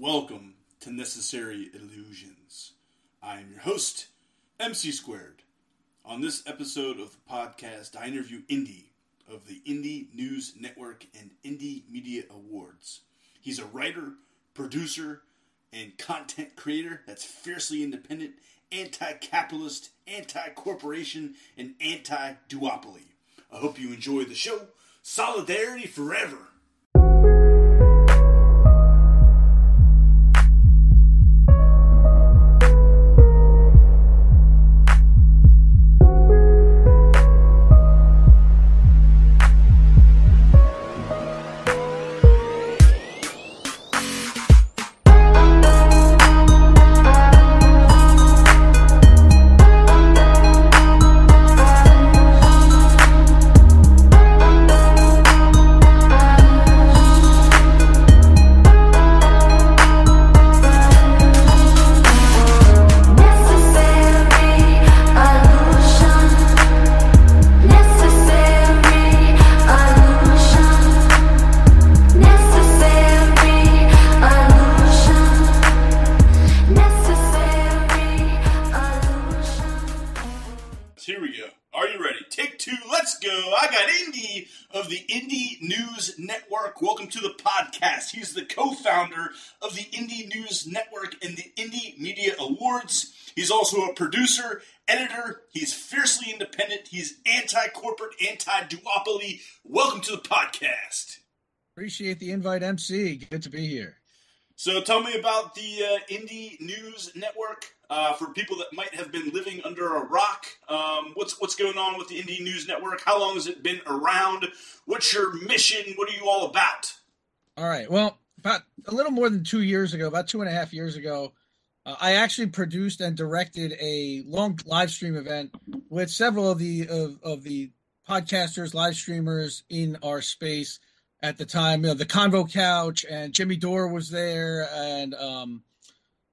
Welcome to Necessary Illusions. I am your host, MC Squared. On this episode of the podcast, I interview Indie of the Indie News Network and Indie Media Awards. He's a writer, producer, and content creator that's fiercely independent, anti capitalist, anti corporation, and anti duopoly. I hope you enjoy the show. Solidarity forever. Also a producer, editor. He's fiercely independent. He's anti-corporate, anti-duopoly. Welcome to the podcast. Appreciate the invite, MC. Good to be here. So tell me about the uh, Indie News Network. Uh, for people that might have been living under a rock, um, what's what's going on with the Indie News Network? How long has it been around? What's your mission? What are you all about? All right. Well, about a little more than two years ago, about two and a half years ago, uh, I actually produced and directed a long live stream event with several of the of, of the podcasters, live streamers in our space at the time. You know, the Convo Couch and Jimmy Dore was there, and um,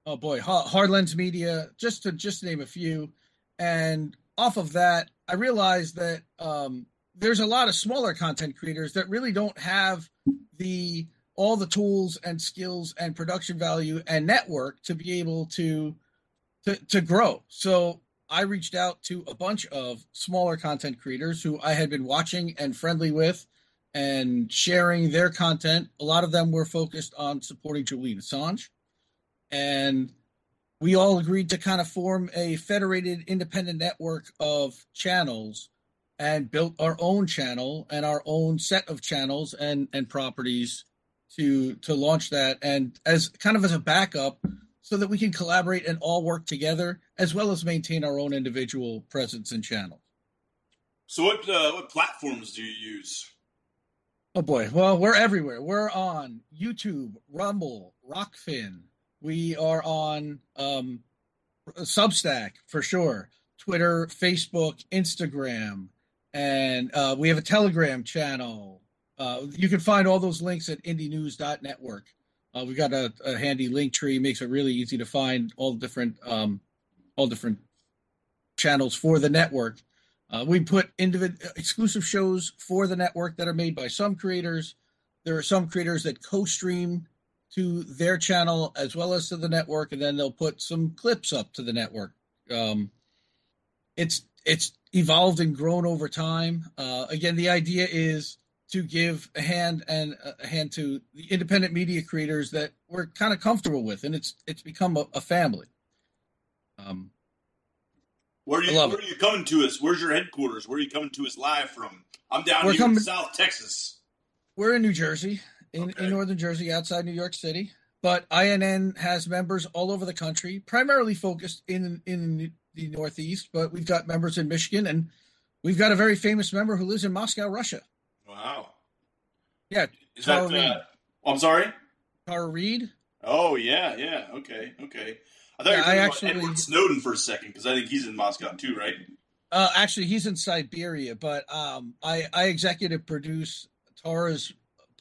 oh boy, Ha- Hardlands Media, just to just to name a few. And off of that, I realized that um, there's a lot of smaller content creators that really don't have the all the tools and skills and production value and network to be able to to, to grow. So I reached out to a bunch of smaller content creators who I had been watching and friendly with and sharing their content. A lot of them were focused on supporting Julian Assange. And we all agreed to kind of form a federated independent network of channels and built our own channel and our own set of channels and and properties to to launch that and as kind of as a backup so that we can collaborate and all work together as well as maintain our own individual presence and channel. So what uh, what platforms do you use? Oh boy. Well, we're everywhere. We're on YouTube, Rumble, Rokfin. We are on um, Substack for sure, Twitter, Facebook, Instagram, and uh, we have a Telegram channel. Uh, you can find all those links at indienews.network. Uh, we've got a, a handy link tree, makes it really easy to find all different um, all different channels for the network. Uh, we put individ- exclusive shows for the network that are made by some creators. There are some creators that co-stream to their channel as well as to the network, and then they'll put some clips up to the network. Um, it's it's evolved and grown over time. Uh, again, the idea is to give a hand and a hand to the independent media creators that we're kind of comfortable with, and it's it's become a, a family. Um, Where are you where are you coming to us? Where's your headquarters? Where are you coming to us live from? I'm down We're here in South Texas. We're in New Jersey, in, Okay. in northern Jersey, outside New York City. But INN has members all over the country, primarily focused in in the Northeast. But we've got members in Michigan, and we've got a very famous member who lives in Moscow, Russia. Wow. Yeah, Is that Tara Reade. uh, oh, I'm sorry? Tara Reade. Oh yeah, yeah. Okay, okay. I thought Yeah, you were I actually- about Edward Snowden for a second because I think he's in Moscow too, right? Uh, actually, he's in Siberia, but um, I, I executive produce Tara's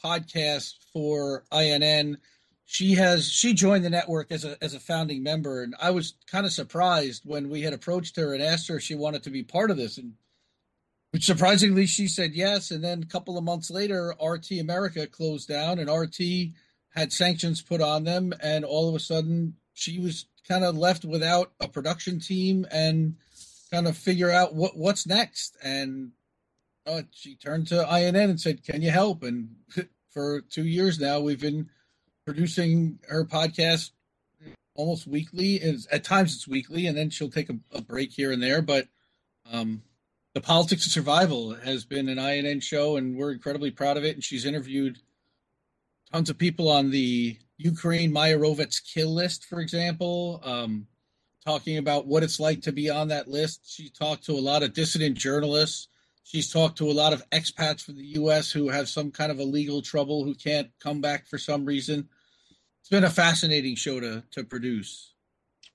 podcast for INN. She has she joined the network as a as a founding member, and I was kind of surprised when we had approached her and asked her if she wanted to be part of this, and surprisingly she said yes. And then a couple of months later, RT America closed down, and RT had sanctions put on them, and all of a sudden she was kind of left without a production team and kind of figure out what what's next. And uh, she turned to INN and said, "Can you help?" And for two years now, we've been producing her podcast almost weekly. Is at times it's weekly, and then she'll take a, a break here and there. But um, the politics of survival has been an INN show, and we're incredibly proud of it. And she's interviewed tons of people on the Ukraine Myrotvorets kill list, for example, um, talking about what it's like to be on that list. She talked to a lot of dissident journalists. She's talked to a lot of expats from the U.S. who have some kind of illegal trouble who can't come back for some reason. It's been a fascinating show to to produce.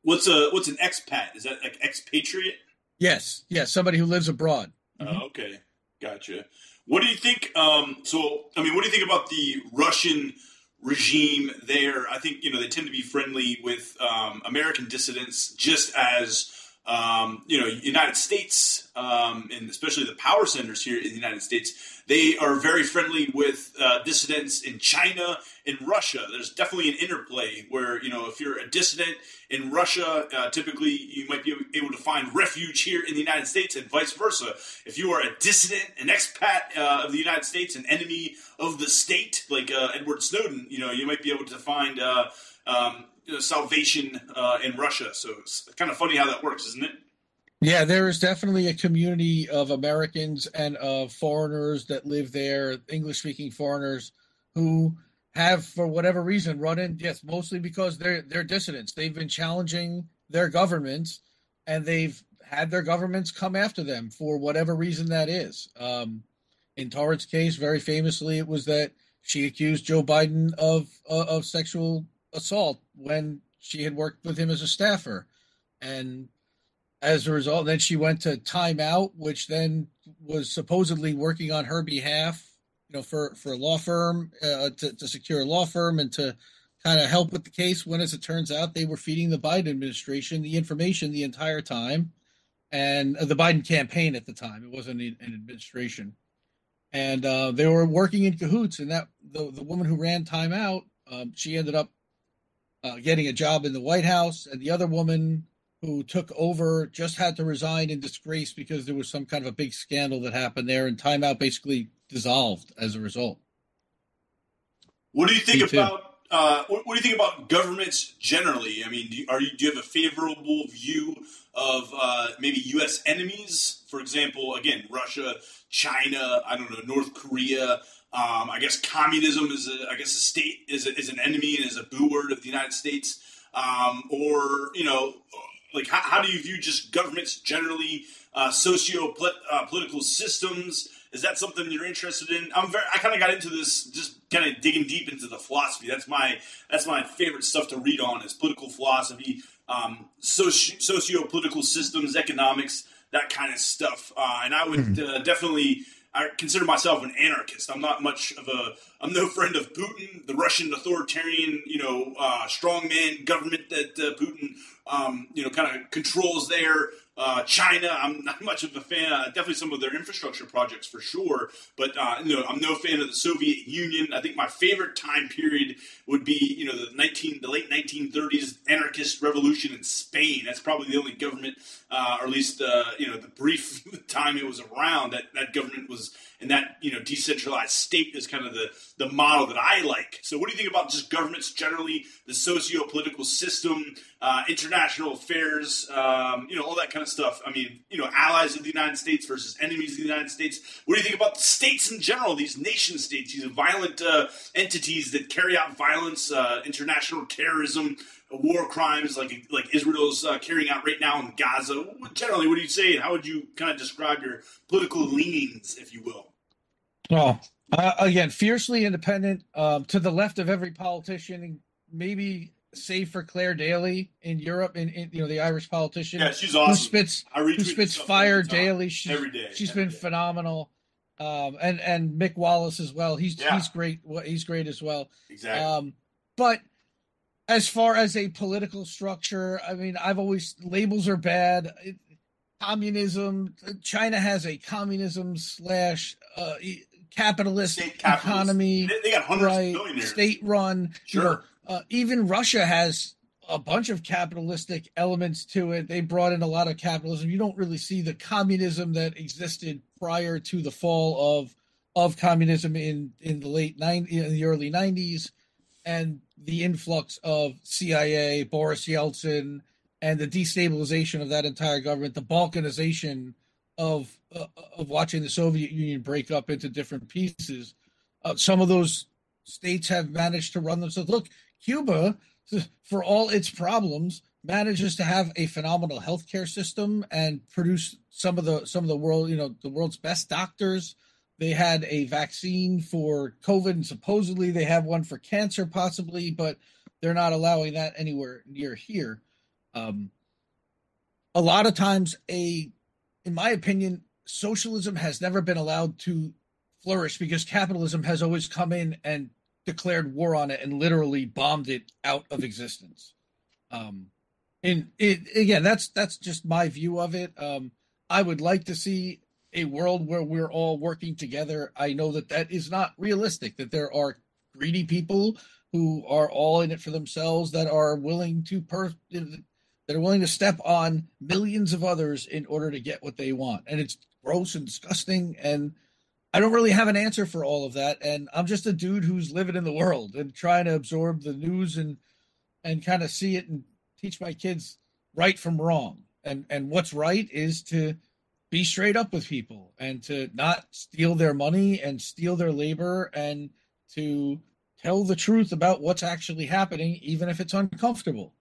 What's a what's an expat? Is that like expatriate? Yes, yes, somebody who lives abroad. Oh, okay, gotcha. What do you think? Um, so, I mean, what do you think about the Russian regime there? I think you know they tend to be friendly with um, American dissidents, just as um, you know, United States, um, and especially the power centers here in the United States, they are very friendly with uh, dissidents in China and Russia. There's definitely an interplay where, you know, if you're a dissident in Russia, uh, typically you might be able to find refuge here in the United States and vice versa. If you are a dissident, an expat uh, of the United States, an enemy of the state, like uh, Edward Snowden, you know, you might be able to find uh, um, salvation uh, in Russia. So it's kind of funny how that works, isn't it? Yeah, there is definitely a community of Americans and of foreigners that live there, English speaking foreigners who have, for whatever reason, run in. Yes, mostly because they're they're dissidents. They've been challenging their governments, and they've had their governments come after them for whatever reason that is. Um, in Torrance case, very famously, it was that she accused Joe Biden of uh, of sexual assault when she had worked with him as a staffer, and as a result, then she went to Time's Up, which then was supposedly working on her behalf, you know, for for a law firm uh, to to secure a law firm and to kind of help with the case. When, as it turns out, they were feeding the Biden administration the information the entire time, and uh, the Biden campaign at the time. It wasn't an administration, and uh, they were working in cahoots. And that the the woman who ran Time's Up, um, she ended up uh, getting a job in the White House, and the other woman who took over just had to resign in disgrace because there was some kind of a big scandal that happened there, and Time's Up basically dissolved as a result. What do you think Me about uh, what, what do you think about governments generally? I mean, do you, are you do you have a favorable view of uh, maybe U.S. enemies? For example, again, Russia, China, I don't know, North Korea. Um, I guess communism is a, I guess a state is, a, is an enemy and is a boo word of the United States. Um, or you know, like how, how do you view just governments generally, uh, socio uh, political systems? Is that something you're interested in? I'm very. I kind of got into this just kind of digging deep into the philosophy. That's my that's my favorite stuff to read on is political philosophy, um, soci- socio political systems, economics, that kind of stuff. Uh, and I would uh, definitely. I consider myself an anarchist. I'm not much of a. I'm no friend of Putin, the Russian authoritarian, you know, uh, strongman government that uh, Putin, um, you know, kind of controls there. Uh, China, I'm not much of a fan. Uh, definitely some of their infrastructure projects for sure, but uh, no, I'm no fan of the Soviet Union. I think my favorite time period would be, you know, the 19, the late 1930s anarchist revolution in Spain. That's probably the only government, uh, or at least, uh, you know, the brief time it was around that that government was in that decentralized state is kind of the the model that I like. So, what do you think about just governments generally, the socio-political system, uh, international affairs, um, you know, all that kind of stuff? I mean, you know, allies of the United States versus enemies of the United States. What do you think about states in general? These nation states, these violent uh, entities that carry out violence, uh, international terrorism. War crimes like like Israel's uh, carrying out right now in Gaza. Generally, what do you say, how would you kind of describe your political leanings, if you will? Well, uh, again, fiercely independent, um, to the left of every politician, maybe save for Clare Daly in Europe, in, in you know the Irish politician Yeah, she's awesome. who spits I who spits fire daily. She's, every day. she's every been day. phenomenal, um, and and Mick Wallace as well. He's Yeah. he's great. He's great as well. exactly. Um, but as far as a political structure, I mean, I've always labels are bad. It, communism. China has a communism slash uh, capitalist, capitalist. economy, They, they got hundreds right? of millionaires. State run. You know, Sure. uh, even Russia has a bunch of capitalistic elements to it. They brought in a lot of capitalism. You don't really see the communism that existed prior to the fall of of communism in in the late nine in the early nineties, and the influx of CIA, Boris Yeltsin, and the destabilization of that entire government, the balkanization of uh, of watching the Soviet Union break up into different pieces. Uh, some of those states have managed to run themselves. Look, Cuba, for all its problems, manages to have a phenomenal healthcare system and produce some of the some of the world, you know, the world's best doctors. They had a vaccine for COVID, and supposedly they have one for cancer, possibly, but they're not allowing that anywhere near here. Um, a lot of times, a, in my opinion, socialism has never been allowed to flourish because capitalism has always come in and declared war on it and literally bombed it out of existence. Um, and it again, that's that's just my view of it. Um, I would like to see a world where we're all working together. I know that that is not realistic. That there are greedy people who are all in it for themselves that are willing to per that are willing to step on millions of others in order to get what they want, and it's gross and disgusting and I don't really have an answer for all of that, and I'm just a dude who's living in the world and trying to absorb the news and and kind of see it and teach my kids right from wrong. And and what's right is to be straight up with people and to not steal their money and steal their labor and to tell the truth about what's actually happening, even if it's uncomfortable.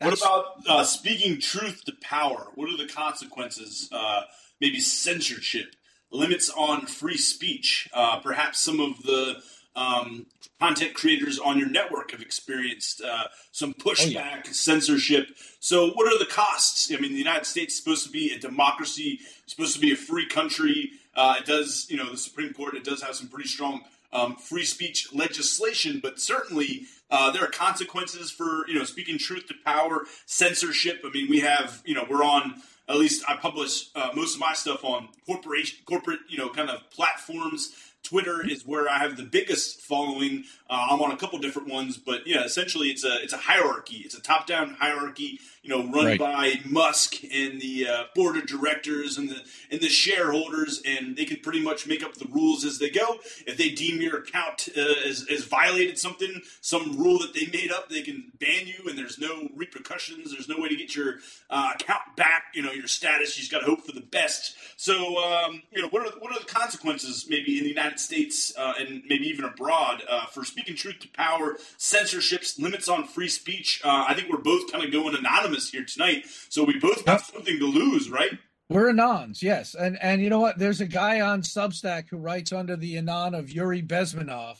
What about uh, speaking truth to power? What are the consequences? Uh, maybe censorship, limits on free speech. Uh, perhaps some of the um, content creators on your network have experienced uh, some pushback, yeah. censorship. So, what are the costs? I mean, the United States is supposed to be a democracy, supposed to be a free country. Uh, it does, you know, the Supreme Court. It does have some pretty strong um, free speech legislation, but certainly uh, there are consequences for you know speaking truth to power, censorship. I mean, we have you know we're on at least I publish uh, most of my stuff on corporation corporate you know kind of platforms. Twitter is where I have the biggest following. Uh, I'm on a couple different ones, but yeah, essentially it's a it's a hierarchy. It's a top down hierarchy, you know, run Right. by Musk and the uh, board of directors and the and the shareholders, and they can pretty much make up the rules as they go. If they deem your account uh, as, as violated something, some rule that they made up, they can ban you, and there's no repercussions. There's no way to get your uh, account back. You know, your status. You just got to hope for the best. So, um, you know, what are what are the consequences maybe in the United States uh, and maybe even abroad uh, for speaking truth to power, censorships, limits on free speech? Uh, I think we're both kind of going anonymous here tonight, so we both have something to lose, right? We're anons, yes, and and you know what? There's a guy on Substack who writes under the anon of Yuri Bezmenov,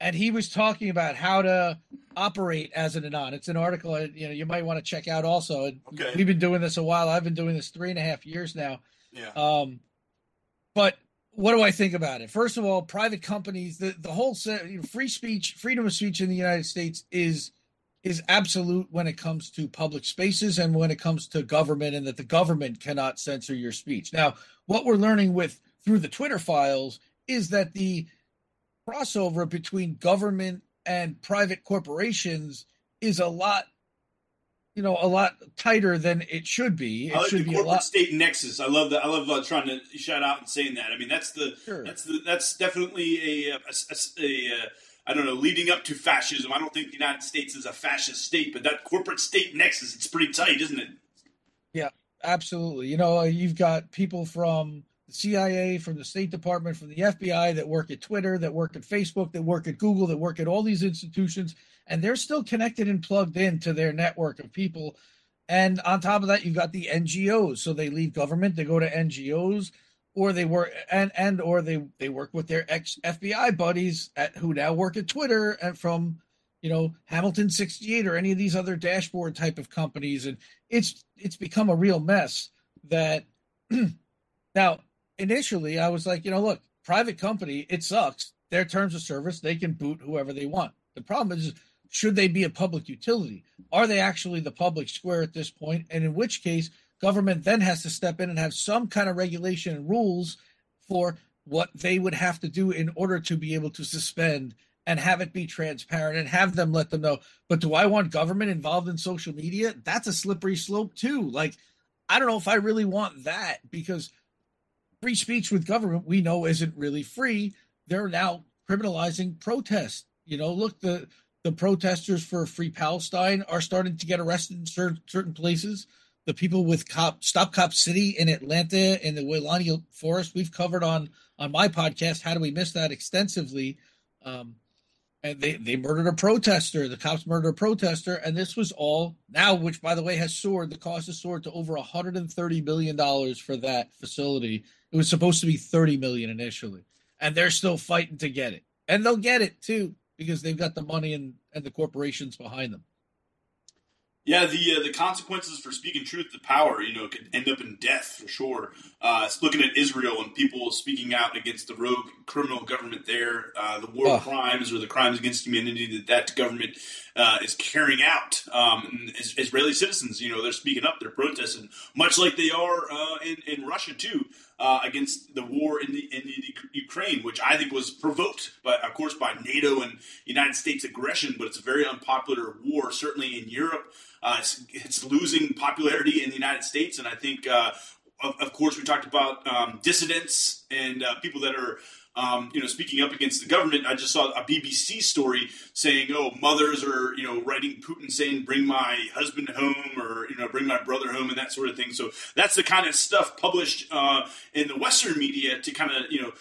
and he was talking about how to operate as an anon. It's an article uh, you know you might want to check out. Also, Okay. we've been doing this a while. I've been doing this three and a half years now. Yeah. Um, but what do I think about it? First of all, private companies, the the whole se- you know, free speech, freedom of speech in the United States is is absolute when it comes to public spaces and when it comes to government, and that the government cannot censor your speech. Now, what we're learning with through the Twitter files is that the crossover between government and private corporations is a lot, you know, a lot tighter than it should be. It I like should the be a corporate lot. state nexus. I love that. I love uh, trying to shout out and saying that. I mean, that's the Sure. that's the that's definitely a, a, a, a, I don't know leading up to fascism. I don't think the United States is a fascist state, but that corporate state nexus it's pretty tight, isn't it? Yeah, absolutely. You know, uh, you've got people from the CIA, from the State Department, from the FBI that work at Twitter, that work at Facebook, that work at Google, that work at all these institutions, and they're still connected and plugged into their network of people. And on top of that, you've got the NGOs. So they leave government, they go to NGOs, or they work and and or they they work with their ex FBI buddies at who now work at Twitter and from you know Hamilton 68 or any of these other dashboard type of companies. And it's it's become a real mess that now initially I was like you know look private company it sucks. Their terms of service they can boot whoever they want. The problem is should they be a public utility? Are they actually the public square at this point? And in which case government then has to step in and have some kind of regulation and rules for what they would have to do in order to be able to suspend and have it be transparent and have them let them know. But do I want government involved in social media? That's a slippery slope too. Like, I don't know if I really want that because free speech with government we know isn't really free. They're now criminalizing protest. You know, look the the protesters for free Palestine are starting to get arrested in certain, certain places. The people with cop Stop Cop City in Atlanta and the Weelaunee Forest we've covered on on my podcast. How do we miss that extensively? Um, and they they murdered a protester. The cops murdered a protester, and this was all now, which by the way has soared. The cost has soared to over 130 million dollars for that facility. It was supposed to be 30 million initially, and they're still fighting to get it, and they'll get it too because they've got the money and and the corporations behind them. Yeah, the uh, the consequences for speaking truth to power, you know, could end up in death for sure. Uh, looking at Israel and people speaking out against the rogue criminal government there, uh, the war Ugh. crimes or the crimes against humanity that that government uh, is carrying out. Um, is- Israeli citizens, you know, they're speaking up, they're protesting, much like they are uh, in in Russia too. Uh, against the war in the in the Ukraine, which I think was provoked, by, of course, by NATO and United States aggression. But it's a very unpopular war, certainly in Europe. Uh, it's, it's losing popularity in the United States, and I think, uh, of, of course, we talked about um, dissidents and uh, people that are, um, you know, speaking up against the government. I just saw a BBC story saying, "Oh, mothers are, you know, writing Putin saying, bring my husband home, or you know, bring my brother home, and that sort of thing." So that's the kind of stuff published uh, in the Western media to kind of, you know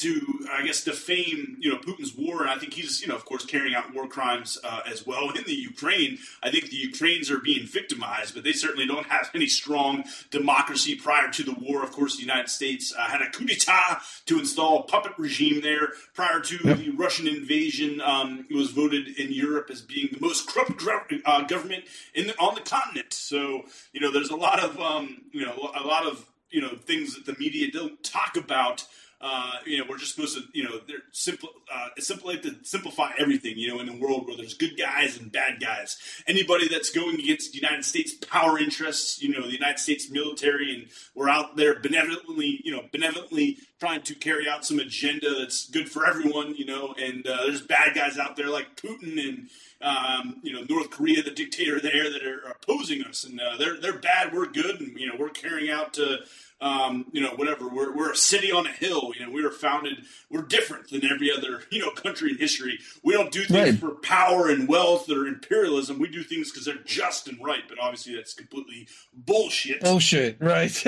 to I guess defame you know Putin's war, and I think he's you know of course carrying out war crimes uh, as well in the Ukraine. I think the Ukrainians are being victimized, but they certainly don't have any strong democracy prior to the war. Of course, the United States uh, had a coup d'état to install a puppet regime there prior to Yep. the Russian invasion. Um, it was voted in Europe as being the most corrupt gov- uh, government in the, on the continent. So you know there's a lot of um, you know a lot of you know things that the media don't talk about uh, you know, we're just supposed to, you know, they're simple, uh, to simplify everything, you know, in a world where there's good guys and bad guys. Anybody that's going against the United States power interests, you know, the United States military, and we're out there benevolently, you know, benevolently trying to carry out some agenda that's good for everyone, you know, and uh, there's bad guys out there like Putin and, um, you know, North Korea, the dictator there that are opposing us, and uh, they're they're bad, we're good, and you know, we're carrying out. Uh, um, you know, whatever. We're, we're a city on a hill. You know, we were founded. We're different than every other you know country in history. We don't do things Right. for power and wealth or imperialism. We do things because they're just and right. But obviously, that's completely bullshit. Bullshit, right?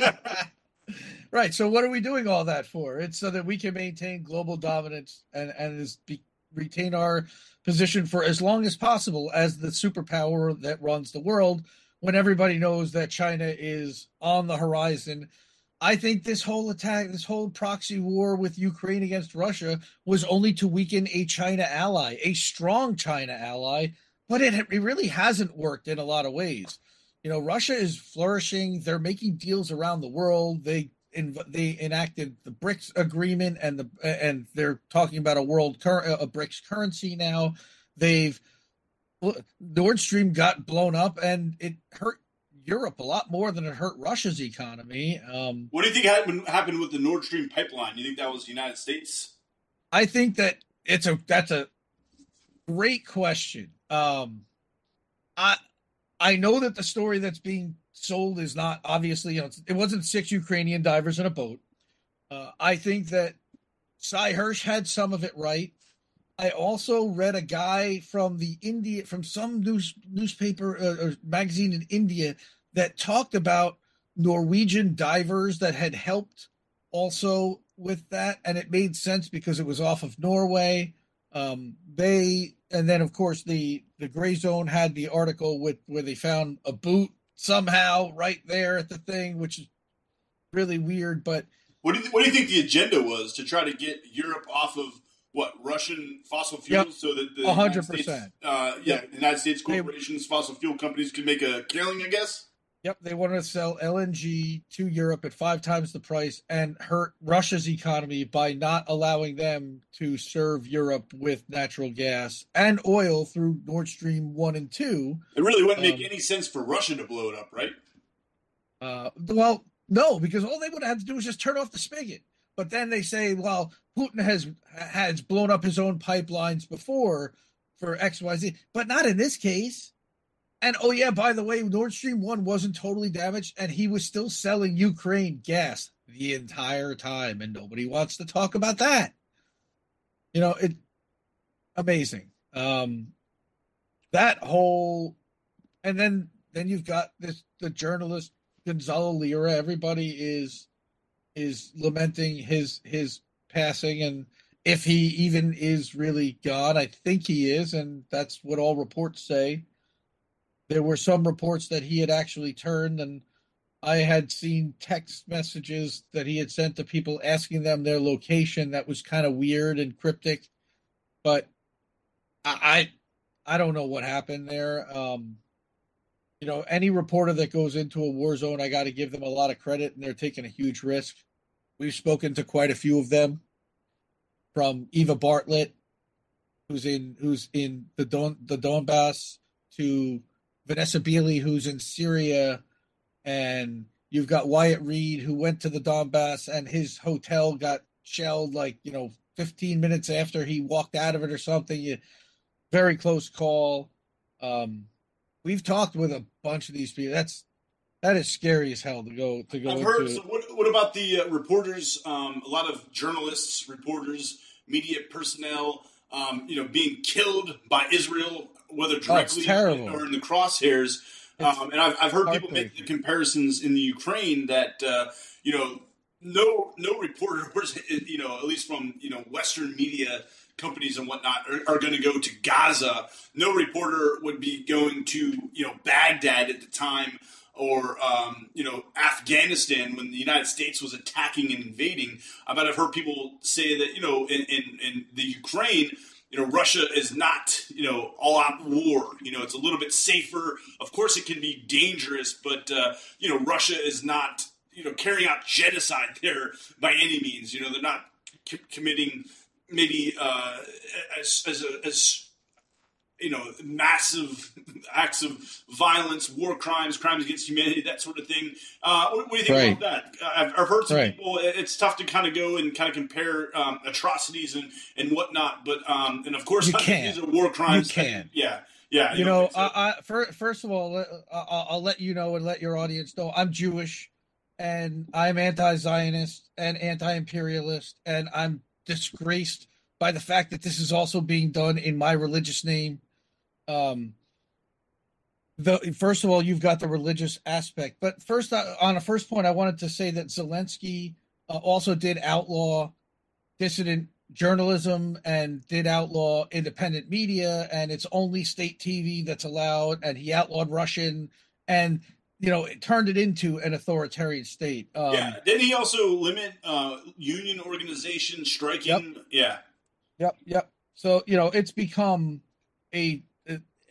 right. So, what are we doing all that for? It's so that we can maintain global dominance and and is be, retain our position for as long as possible as the superpower that runs the world. When everybody knows that China is on the horizon, I think this whole attack, this whole proxy war with Ukraine against Russia, was only to weaken a China ally, a strong China ally. But it, it really hasn't worked in a lot of ways. You know russia is flourishing. They're making deals around the world. They in, they enacted the brics agreement and the and they're talking about a world cur- a brics currency now. They've nord stream got blown up and it hurt europe a lot more than it hurt russia's economy um What do you think happened happened with the Nord Stream pipeline? You think that was the United States? I think that it's a that's a great question. Um I I know that the story that's being sold is not obviously you know it wasn't six Ukrainian divers in a boat. Uh, I think that Sy Hersh had some of it right. I also read a guy from the India from some news newspaper uh, or magazine in India that talked about Norwegian divers that had helped also with that, and it made sense because it was off of Norway. Um, they and then of course the the Gray Zone had the article with where they found a boot somehow right there at the thing, which is really weird. But What do you, what do you think the agenda was to try to get Europe off of what Russian fossil fuels, Yep. so that the hundred United States, percent. uh, yeah, Yep. United States They- corporations, fossil fuel companies could make a killing, I guess. Yep, they want to sell LNG to Europe at five times the price and hurt Russia's economy by not allowing them to serve Europe with natural gas and oil through Nord Stream 1 and 2. It really wouldn't make Um, any sense for Russia to blow it up, right? Uh, well, no, because all they would have to do is just turn off the spigot. But then they say, well, Putin has has blown up his own pipelines before for X, Y, Z, but not in this case. And oh yeah, by the way, Nord Stream one wasn't totally damaged, and he was still selling Ukraine gas the entire time, and nobody wants to talk about that. You know, it amazing. Um, that whole, and then then you've got this the journalist Gonzalo Lira. Everybody is is lamenting his his passing, and if he even is really gone, I think he is, and that's what all reports say. There were some reports that he had actually turned, and I had seen text messages that he had sent to people asking them their location. That was kind of weird and cryptic, but I I, don't know what happened there. Um, you know, any reporter that goes into a war zone, I got to give them a lot of credit, and they're taking a huge risk. We've spoken to quite a few of them, from Eva Bartlett, who's in who's in the Don the Donbass, to Vanessa Beeley, who's in Syria, and you've got Wyatt Reed, who went to the Donbass, and his hotel got shelled like you know 15 minutes after he walked out of it or something. You, very close call. Um, we've talked with a bunch of these people. That's that is scary as hell to go to go I've into. heard. So what, what about the uh, reporters? Um, a lot of journalists, reporters, media personnel, um, you know, being killed by Israel, whether directly Oh, or in the crosshairs. Um, and I've, I've heard people make the comparisons in the Ukraine that uh, you know no no reporter was you know at least from you know Western media companies and whatnot are, are going to go to Gaza. No reporter would be going to you know Baghdad at the time or um, you know Afghanistan when the United States was attacking and invading. I bet I've heard people say that you know in, in, in the Ukraine you know, Russia is not, you know, all out war. You know, it's a little bit safer. Of course, it can be dangerous, but, uh, you know, Russia is not, you know, carrying out genocide there by any means. You know, they're not c- committing maybe uh, as, as, a, as, you know, massive acts of violence, war crimes, crimes against humanity, that sort of thing. Uh, what, what do you think Right. about that? I've, I've heard some Right. people. It's tough to kind of go and kind of compare um, atrocities and, and whatnot, but um, and of course You can. these are war crimes. You can. yeah, yeah. you know, think so. I, I, fir- first of all, I'll, I'll let you know and let your audience know I'm Jewish, and I'm anti-Zionist and anti-imperialist, and I'm disgraced by the fact that this is also being done in my religious name. Um, the first of all, you've got the religious aspect, but first, uh, on a first point, I wanted to say that Zelensky uh, also did outlaw dissident journalism and did outlaw independent media and it's only state TV that's allowed and he outlawed Russian and you know it turned it into an authoritarian state um, yeah. Didn't he also limit uh, union organization striking? Yeah. yep yep so you know it's become a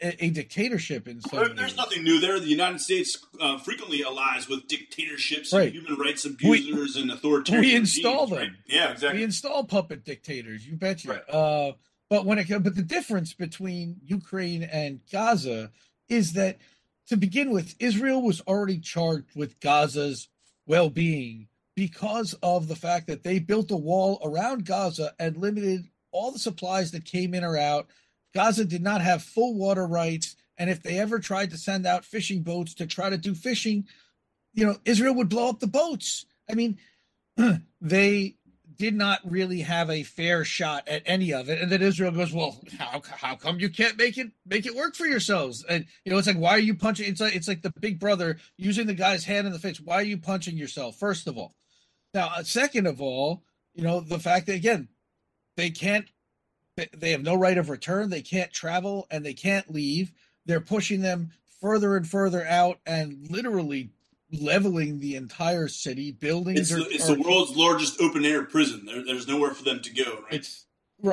a, a dictatorship in some There- There's nothing new there. The United States uh, frequently allies with dictatorships Right. and human rights abusers and authoritarian we regimes, install them. right? Yeah, exactly. we install puppet dictators you betcha Right. uh but when it but the difference between ukraine and gaza is that to begin with israel was already charged with gaza's well-being because of the fact that they built a wall around gaza and limited all the supplies that came in or out gaza did not have full water rights and if they ever tried to send out fishing boats to try to do fishing you know israel would blow up the boats. I mean they did not really have a fair shot at any of it. And then israel goes well how, how come you can't make it make it work for yourselves? And you know it's like why are you punching it's like it's like the big brother using the guy's hand in the face. Why are you punching yourself first of all? Now uh, second of all you know the fact that again they can't they- have no right of return they can't travel and they can't leave they're pushing them further and further out and literally leveling the entire city buildings It's, are, the, it's are the world's largest open air prison. There, there's nowhere for them to go, right? it's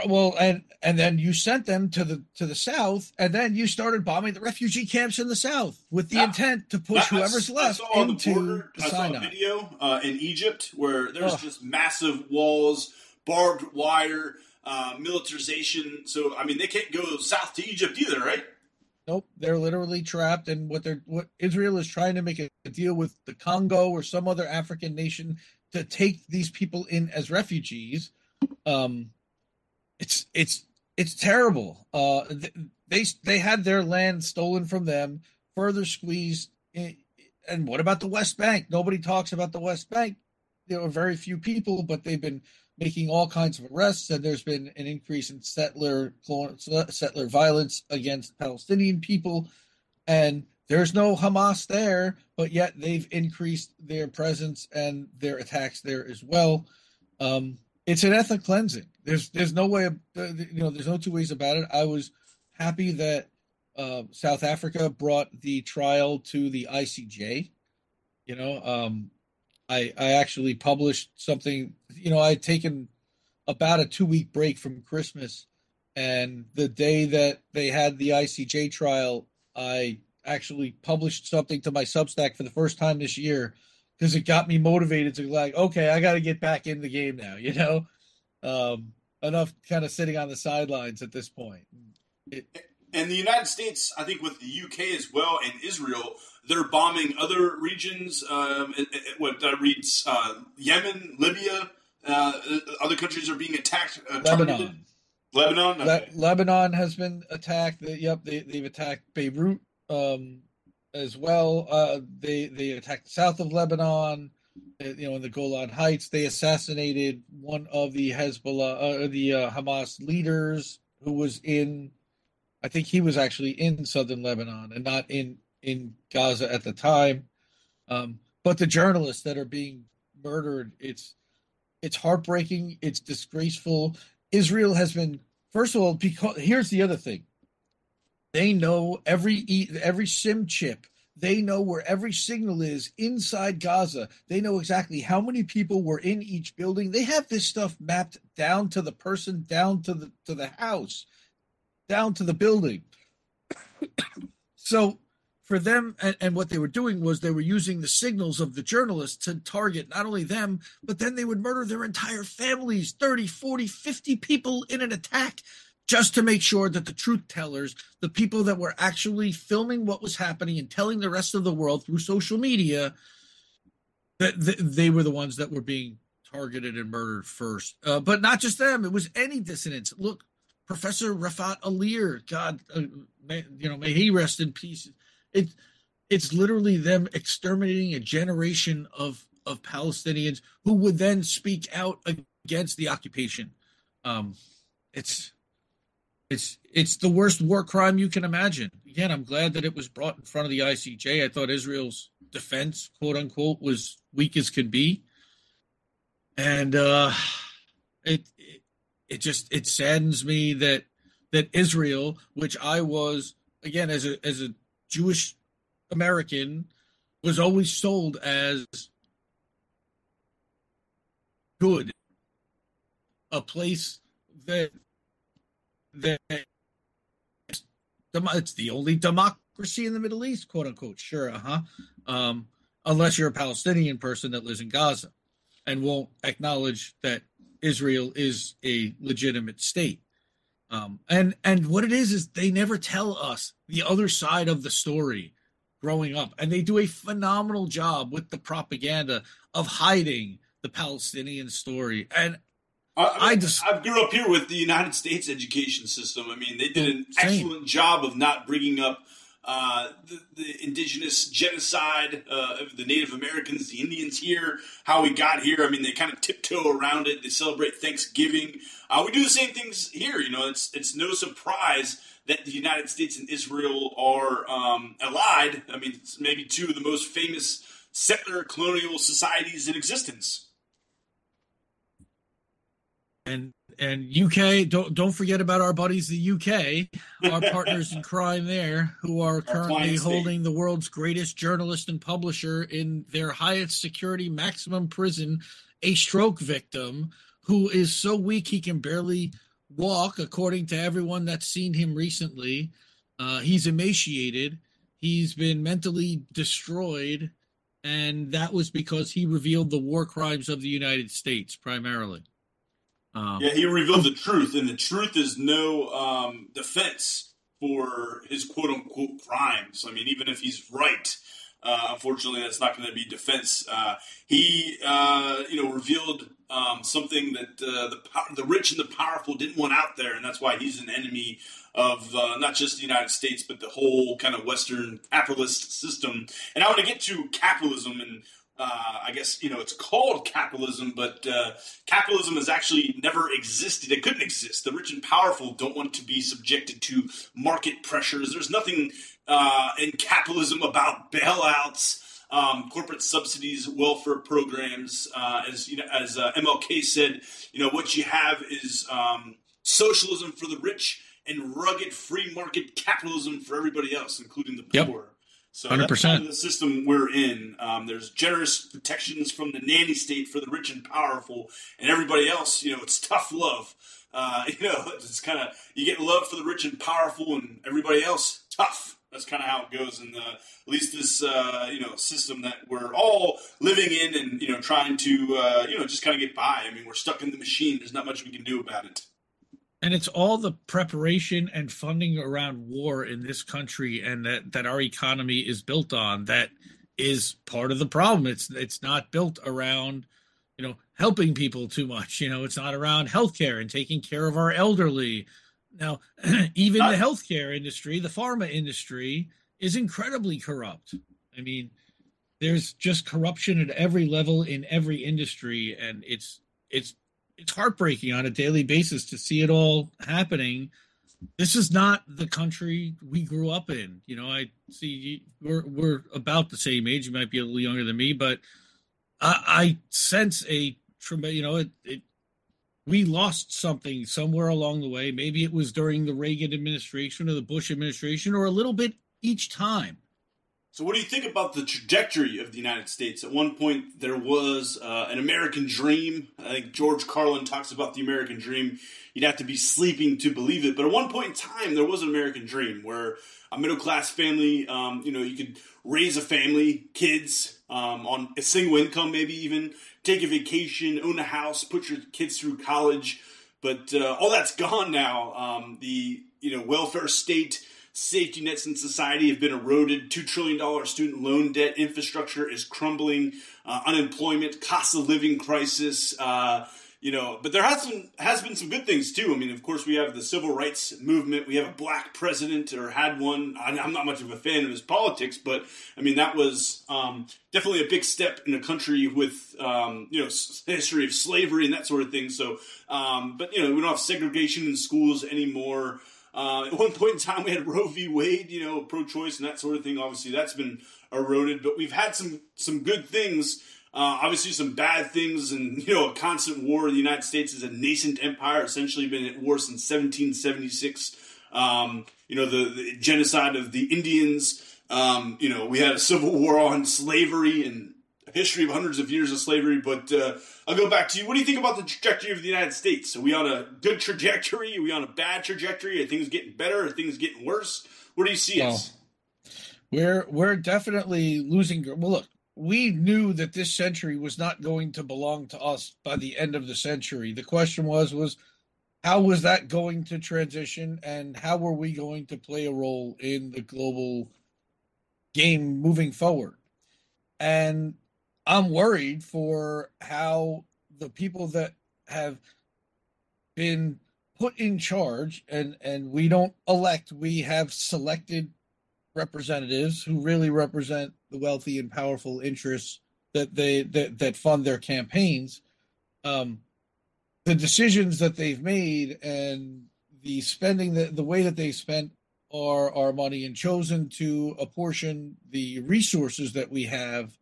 well and and then you sent them to the to the south and then you started bombing the refugee camps in the south with the Yeah. intent to push I- whoever's I left saw on the into border, the I saw a Sinai. video uh, in Egypt where there's Ugh. just massive walls, barbed wire, uh, militarization. So I mean, they can't go south to Egypt either, right? nope, they're literally trapped, and what they're what Israel is trying to make a, a deal with the Congo or some other African nation to take these people in as refugees. Um, it's it's it's terrible. Uh, they they had their land stolen from them, further squeezed. In, and what about the West Bank? Nobody talks about the West Bank. There are very few people, but they've been making all kinds of arrests, and there's been an increase in settler settler violence against Palestinian people, and there's no Hamas there, but yet they've increased their presence and their attacks there as well. Um, it's an ethnic cleansing. There's there's no way, uh, you know, there's no two ways about it. I was happy that uh, South Africa brought the trial to the ICJ. You know, um, I I actually published something. You know, I had taken about a two week break from Christmas, and the day that they had the ICJ trial, I actually published something to my Substack for the first time this year because it got me motivated to like, okay, I got to get back in the game now. You know, um, enough kind of sitting on the sidelines at this point. It, And the United States, I think, with the UK as well and Israel, they're bombing other regions. Um, it- it- what I read, uh, Yemen, Libya, uh, other countries are being attacked. Uh. Lebanon. Lebanon. Le- Lebanon has been attacked. Yep, they, they've attacked Beirut um, as well. Uh, they they attacked the south of Lebanon. uh, You know, in the Golan Heights, they assassinated one of the Hezbollah, uh, the uh, Hamas leaders, who was in. I think he was actually in southern Lebanon and not in in Gaza at the time. Um, but the journalists that are being murdered, it's it's heartbreaking. It's disgraceful. Israel has been first of all because here's the other thing. They know every every sim chip. They know where every signal is inside Gaza. They know exactly how many people were in each building. They have this stuff mapped down to the person, down to the to the house, down to the building. so for them and, and what they were doing was they were using the signals of the journalists to target not only them but then they would murder their entire families 30 40 50 people in an attack just to make sure that the truth tellers the people that were actually filming what was happening and telling the rest of the world through social media that th- they were the ones that were being targeted and murdered first. Uh, but not just them it was any dissidents. Look professor Refaat Alareer uh, may, you know may he rest in peace it it's literally them exterminating a generation of of Palestinians who would then speak out against the occupation. Um, it's it's it's the worst war crime you can imagine. Again, I'm glad that it was brought in front of the ICJ. I thought Israel's defense, quote unquote, was weak as could be, and uh, it, it it just it saddens me that that Israel, which I was again as a as a Jewish American was always sold as good, a place that that it's the only democracy in the Middle East, quote unquote. Sure, uh huh. Um, unless you're a Palestinian person that lives in Gaza and won't acknowledge that Israel is a legitimate state. Um, and and what it is is they never tell us the other side of the story growing up, and they do a phenomenal job with the propaganda of hiding the Palestinian story. And I, I, I just- I grew up here with the United States education system. I mean, they did an Same. excellent job of not bringing up uh, the, the indigenous genocide uh, of the Native Americans, the Indians here, how we got here. I mean, they kind of tiptoe around it. They celebrate Thanksgiving. Uh, we do the same things here. You know, it's it's no surprise that the United States and Israel are um, allied. I mean, it's maybe two of the most famous settler colonial societies in existence. and and UK don't don't forget about our buddies the UK, our partners in crime there, who are currently client state. holding the world's greatest journalist and publisher in their highest security maximum prison, a stroke victim who is so weak he can barely walk, according to everyone that's seen him recently. Uh, he's emaciated. He's been mentally destroyed, and that was because he revealed the war crimes of the United States primarily. Um, Yeah, he revealed the truth, and the truth is no um, defense for his quote unquote crimes. I mean, even if he's right, uh, unfortunately, that's not going to be defense. Uh, he, uh, you know, revealed um, something that uh, the the rich and the powerful didn't want out there, and that's why he's an enemy of uh, not just the United States but the whole kind of Western capitalist system. And I want to get to capitalism and. Uh, I guess you know it's called capitalism, but uh, capitalism has actually never existed. It couldn't exist. The rich and powerful don't want to be subjected to market pressures. There's nothing uh, in capitalism about bailouts, um, corporate subsidies, welfare programs. Uh, as you know, as uh, MLK said, you know what you have is um, socialism for the rich and rugged free market capitalism for everybody else, including the Yep. So 100%. that's kind of the system we're in. Um, there's generous protections from the nanny state for the rich and powerful, and everybody else. You know, it's tough love. Uh, you know, it's kind of you get love for the rich and powerful, and everybody else tough. That's kind of how it goes in the at least this uh, you know system that we're all living in, and you know trying to uh, you know just kind of get by. I mean, we're stuck in the machine. There's not much we can do about it. And it's all the preparation and funding around war in this country and that, that our economy is built on that is part of the problem. It's it's not built around you know helping people too much you know it's not around healthcare and taking care of our elderly. Now even the healthcare industry the pharma industry is incredibly corrupt. I mean there's just corruption at every level in every industry and it's it's it's heartbreaking on a daily basis to see it all happening. This is not the country we grew up in. You know, I see we're we're about the same age. You might be a little younger than me, but I, I sense a tremendous. You know, it, it we lost something somewhere along the way. Maybe it was during the Reagan administration or the Bush administration, or a little bit each time. So, what do you think about the trajectory of the United States? At one point, there was uh, an American dream. I think George Carlin talks about the American dream. You'd have to be sleeping to believe it. But at one point in time, there was an American dream where a middle class family, um, you know, you could raise a family, kids, um, on a single income, maybe even take a vacation, own a house, put your kids through college. But uh, all that's gone now. Um, the you know welfare state safety nets in society have been eroded. $2 trillion student loan debt infrastructure is crumbling. Uh, unemployment, cost of living crisis. Uh, you know, but there has been has been some good things too. I mean, of course, we have the civil rights movement. We have a black president, or had one. I'm not much of a fan of his politics, but I mean, that was um, definitely a big step in a country with um, you know history of slavery and that sort of thing. So, um, but you know, we don't have segregation in schools anymore. Uh, at one point in time, we had Roe v. Wade, you know, pro-choice and that sort of thing. Obviously, that's been eroded, but we've had some some good things. Uh, obviously, some bad things, and you know, a constant war. The United States is a nascent empire, essentially been at war since 1776. Um, you know, the, the genocide of the Indians. Um, you know, we had a civil war on slavery and history of hundreds of years of slavery. But uh, I'll go back to you. What do you think about the trajectory of the United States? Are we on a good trajectory? Are we on a bad trajectory? Are things getting better? Are things getting worse? Where do you see Well, us? We're we're definitely losing. Well, look, we knew that this century was not going to belong to us by the end of the century. The question was was how was that going to transition, and how were we going to play a role in the global game moving forward? And I'm worried for how the people that have been put in charge and and we don't elect we have selected representatives who really represent the wealthy and powerful interests that they that, that fund their campaigns. Um the decisions that they've made and the spending that the way that they spent our our money and chosen to apportion the resources that we have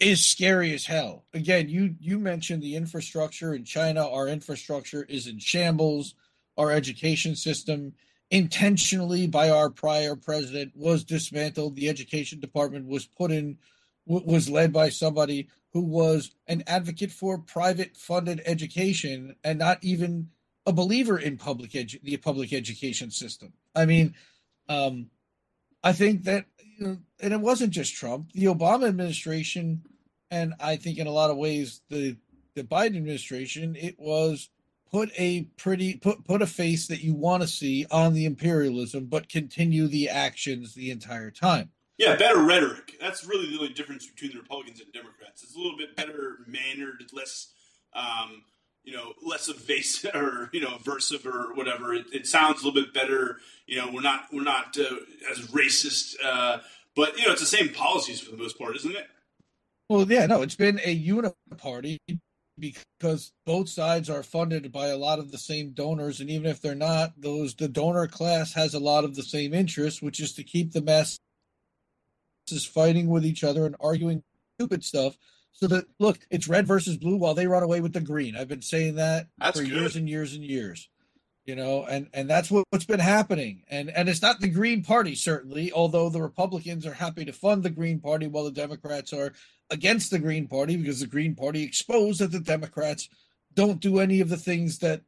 is scary as hell. Again, you you mentioned the infrastructure in China. Our infrastructure is in shambles. Our education system, intentionally by our prior president, was dismantled. The education department was put in, was led by somebody who was an advocate for private funded education and not even a believer in public edu- the public education system. I mean, um, I think that, you know, and it wasn't just Trump, the Obama administration, and I think in a lot of ways the the Biden administration, it was put a pretty put put a face that you want to see on the imperialism, but continue the actions the entire time. Yeah, better rhetoric. That's really the only difference between the Republicans and Democrats. It's a little bit better mannered, less, um, you know, less evasive or you know, aversive or whatever. It, it sounds a little bit better. You know, we're not we're not uh, as racist, uh, but you know, it's the same policies for the most part, isn't it? Well, yeah, no, it's been a uniparty because both sides are funded by a lot of the same donors, and even if they're not, those the donor class has a lot of the same interests, which is to keep the masses fighting with each other and arguing stupid stuff. So that look, it's red versus blue while they run away with the green. I've been saying that That's for good. years and years and years. You know, and and that's what, what's been happening. And and it's not the Green Party certainly, although the Republicans are happy to fund the Green Party while the Democrats are against the Green Party because the Green Party exposed that the Democrats don't do any of the things that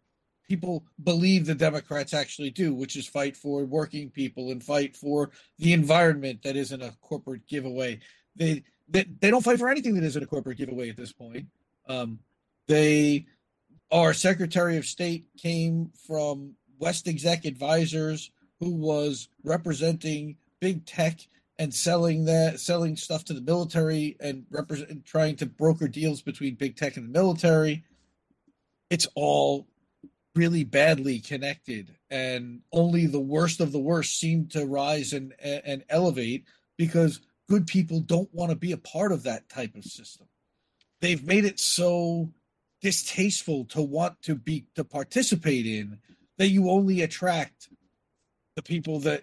people believe the Democrats actually do, which is fight for working people and fight for the environment that isn't a corporate giveaway. They they, they don't fight for anything that isn't a corporate giveaway at this point. Um, they our Secretary of State came from West Exec Advisors, who was representing big tech and selling that selling stuff to the military and represent trying to broker deals between big tech and the military. It's all really badly connected, and only the worst of the worst seem to rise and and elevate because good people don't want to be a part of that type of system. They've made it so distasteful to want to be to participate in that you only attract the people that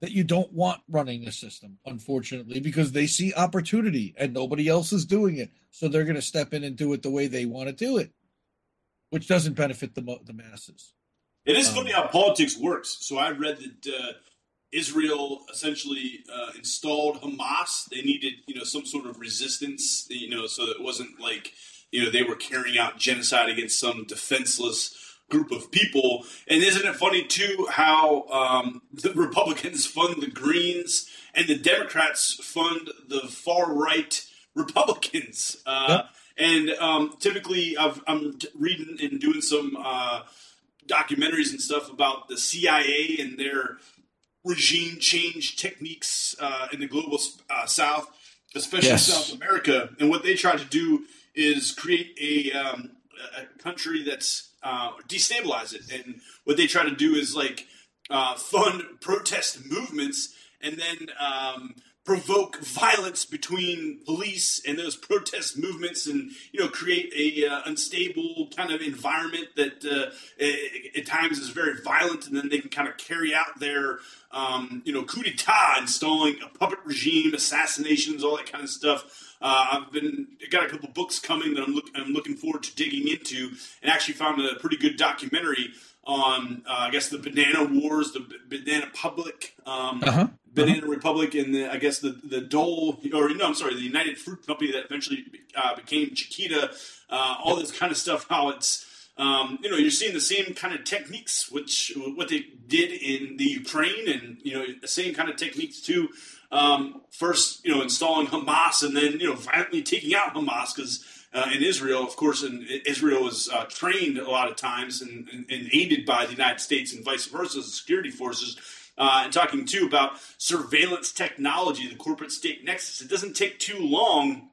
that you don't want running the system unfortunately because they see opportunity and nobody else is doing it so they're going to step in and do it the way they want to do it which doesn't benefit the the masses It is Um, funny how politics works. So I read that uh, Israel essentially uh, installed Hamas. They needed, you know, some sort of resistance, you know, so that it wasn't like, you know, they were carrying out genocide against some defenseless group of people. And isn't it funny too how um, the Republicans fund the Greens and the Democrats fund the far right Republicans? Uh, Yep. And um, typically, I've, I'm reading and doing some uh, documentaries and stuff about the CIA and their regime change techniques uh, in the global uh, South, especially Yes. South America. And what they try to do is create a, um, a country that's uh, destabilize it. And what they try to do is like uh, fund protest movements and then um, provoke violence between police and those protest movements and you know create a uh, unstable kind of environment that uh, at times is very violent and then they can kind of carry out their um, you know coup d'etat installing a puppet regime assassinations all that kind of stuff uh, I've been got a couple books coming that I'm, look, I'm looking forward to digging into and actually found a pretty good documentary on uh, I guess the banana wars the banana public um, Uh-huh. Banana Republic and the I guess the the Dole or no I'm sorry the United Fruit Company that eventually uh, became Chiquita uh, all this kind of stuff how it's um, you know you're seeing the same kind of techniques which what they did in the Ukraine and you know the same kind of techniques too um, first you know installing Hamas and then you know violently taking out Hamas because uh, in Israel, of course, and Israel was uh, trained a lot of times and, and, and aided by the United States and vice versa, the security forces. Uh, and talking too about surveillance technology, the corporate state nexus. It doesn't take too long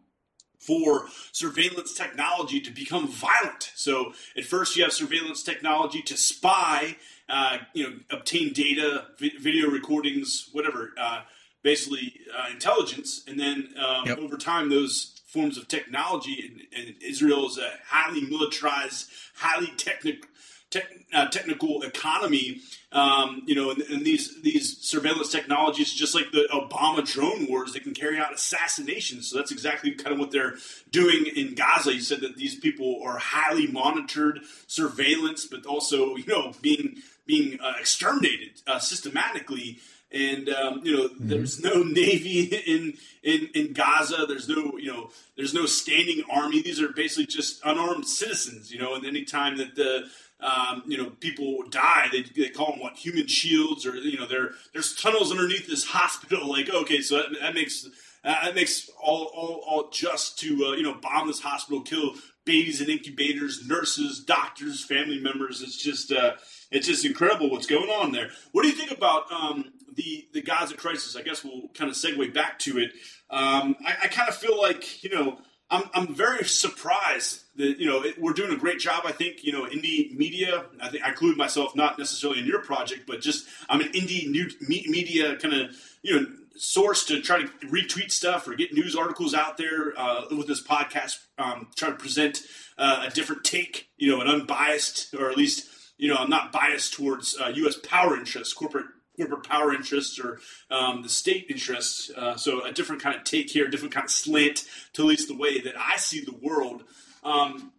for surveillance technology to become violent. So at first you have surveillance technology to spy, uh, you know, obtain data, vi- video recordings, whatever, uh, basically uh, intelligence, and then um, Yep. over time those forms of technology, and, and Israel is a highly militarized, highly technical. Tech, uh, technical economy, um, you know, and, and these these surveillance technologies, just like the Obama drone wars, they can carry out assassinations. So that's exactly kind of what they're doing in Gaza. You said that these people are highly monitored, surveillance, but also you know being being uh, exterminated uh, systematically. And um, you know, there's no navy in, in in Gaza. There's no you know, there's no standing army. These are basically just unarmed citizens. You know, and any time that the um, you know people die, they, they call them what human shields, or you know, there there's tunnels underneath this hospital. Like, okay, so that, that makes that makes all, all all just to uh, you know bomb this hospital, kill babies in incubators, nurses, doctors, family members. It's just uh, it's just incredible what's going on there. What do you think about um, the the Gaza crisis? I guess we'll kind of segue back to it. Um, I, I kind of feel like you know I'm I'm very surprised that you know it, we're doing a great job. I think you know indie media. I think I include myself not necessarily in your project, but just I'm an indie new me, media kind of you know source to try to retweet stuff or get news articles out there uh, with this podcast. Um, try to present uh, a different take, you know, an unbiased or at least you know I'm not biased towards uh, U.S. power interests, corporate corporate power interests or um, the state interests. Uh, so a different kind of take here, a different kind of slant to at least the way that I see the world. Um,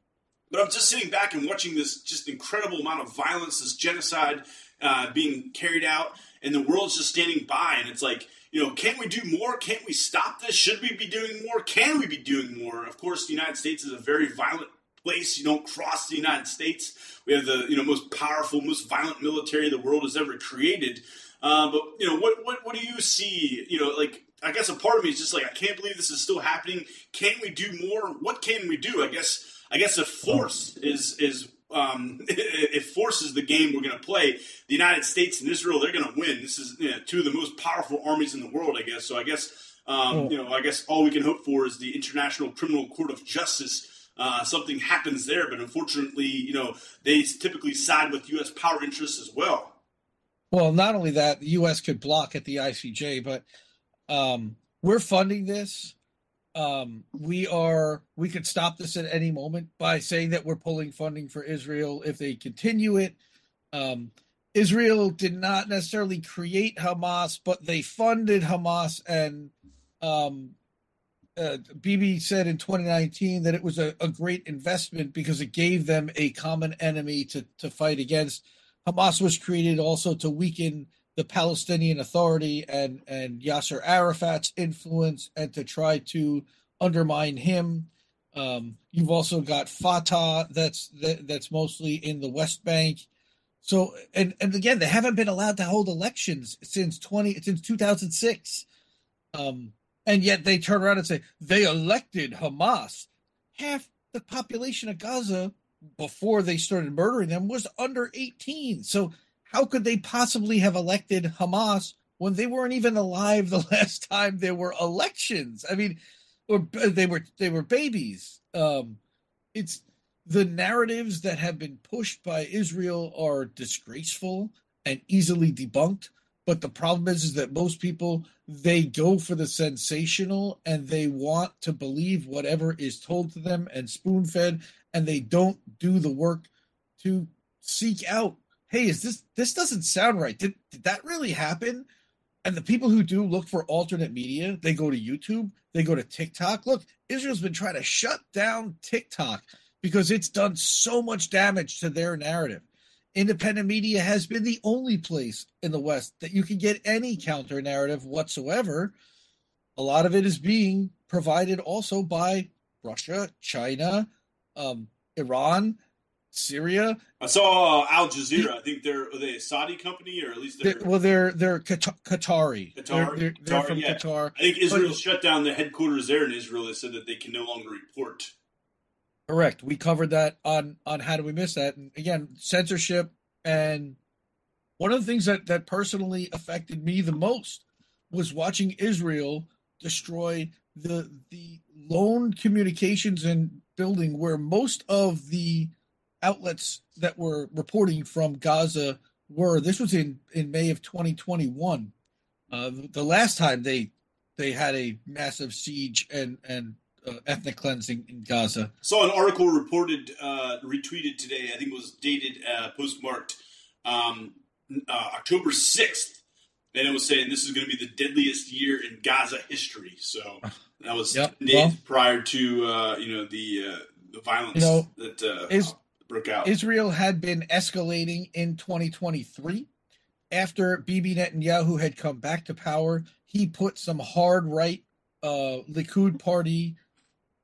but I'm just sitting back and watching this just incredible amount of violence, this genocide uh, being carried out, and the world's just standing by. And it's like, you know, can we do more? Can't we stop this? Should we be doing more? Can we be doing more? Of course, the United States is a very violent place. You don't cross the United States. We have the you know most powerful, most violent military the world has ever created. Uh, but you know, what what what do you see? You know, like I guess a part of me is just like I can't believe this is still happening. Can we do more? What can we do? I guess I guess if force is is um, if force is the game we're going to play, the United States and Israel they're going to win. This is you know, two of the most powerful armies in the world, I guess. So I guess um, you know I guess all we can hope for is the International Criminal Court of Justice. Uh, something happens there, but unfortunately, you know they typically side with U.S. power interests as well. Well, not only that, the U.S. could block at the ICJ, but um, we're funding this. Um, we are we could stop this at any moment by saying that we're pulling funding for Israel if they continue it. Um, Israel did not necessarily create Hamas, but they funded Hamas, and um, uh, Bibi said in 2019 that it was a, a great investment because it gave them a common enemy to to fight against. Hamas was created also to weaken the Palestinian Authority and and Yasser Arafat's influence, and to try to undermine him. Um, you've also got Fatah, that's that, that's mostly in the West Bank. So, and and again, they haven't been allowed to hold elections since twenty since two thousand six, um, and yet they turn around and say they elected Hamas. Half the population of Gaza before they started murdering them was under 18. So how could they possibly have elected Hamas when they weren't even alive the last time there were elections? I mean, or they were they were babies. Um, it's the narratives that have been pushed by Israel are disgraceful and easily debunked. But the problem is, is that most people they go for the sensational and they want to believe whatever is told to them and spoon fed, and they don't do the work to seek out. Hey, is this this doesn't sound right? Did did that really happen? And the people who do look for alternate media, they go to YouTube, they go to TikTok. Look, Israel's been trying to shut down TikTok because it's done so much damage to their narrative. Independent media has been the only place in the West that you can get any counter narrative whatsoever. A lot of it is being provided also by Russia, China, um, Iran, Syria. I saw uh, Al Jazeera. I think they're are they a Saudi company or at least they're. They're, well, they're they're Qata- Qatari. Qatar, They're, they're, they're Qatar, from yeah. Qatar. I think Israel But- shut down the headquarters there in Israel. They said that they can no longer report. Correct. We covered that on on how do we miss that? And again, censorship and one of the things that that personally affected me the most was watching Israel destroy the the lone communications and building where most of the outlets that were reporting from Gaza were. This was in in May of 2021. Uh, the last time they they had a massive siege and and uh, ethnic cleansing in Gaza. saw an article reported, uh, retweeted today. I think it was dated, uh, postmarked um, uh, October sixth, and it was saying this is going to be the deadliest year in Gaza history. So that was Yep, 10 days well- prior to uh, you know the uh, the violence You know, that uh, is- broke out. Israel had been escalating in 2023. After Bibi Netanyahu had come back to power, he put some hard right uh, Likud party